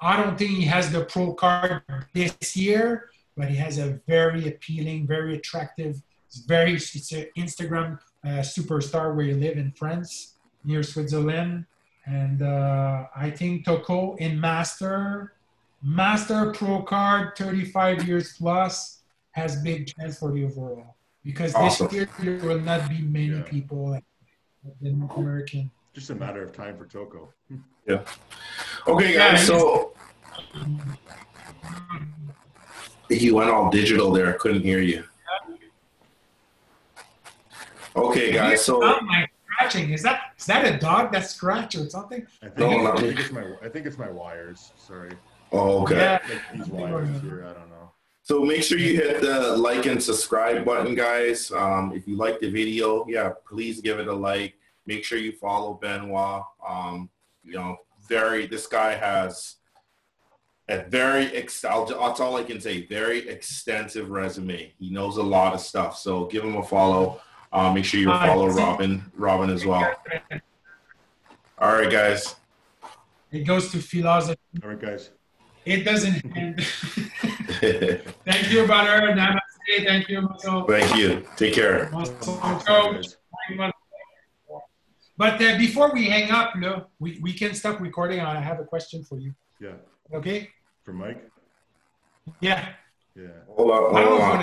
I don't think he has the pro card this year, but he has a very appealing, very attractive, it's very it's an Instagram uh, superstar where he live in France near Switzerland. And uh, I think Toko in Master, Master Pro card, 35 years plus, has big chance for the overall. Because awesome. this year there will not be many yeah. people the North American just a matter of time for Toko. Yeah. Okay, guys. So he went all digital there. I couldn't hear you. Okay, guys. So my scratching. Is that is that a dog that scratched or something? I think, no, I think it's my I think it's my wires. Sorry. Oh, okay. Yeah. Like these wires here. I don't know. So make sure you hit the like and subscribe button, guys. Um, if you like the video, yeah, please give it a like make sure you follow Benoit. Um, you know, very this guy has a very ex- that's all I can say. Very extensive resume. He knows a lot of stuff. So give him a follow. Uh, make sure you follow Robin, Robin as well. All right, guys. It goes to philosophy. All right, guys. It doesn't end. [LAUGHS] Thank you, brother. Namaste. Thank you, Thank you. Take care. But uh, before we hang up, no, we, we can stop recording. I have a question for you. Yeah. Okay. For Mike. Yeah. Yeah. Hold on. Hold on.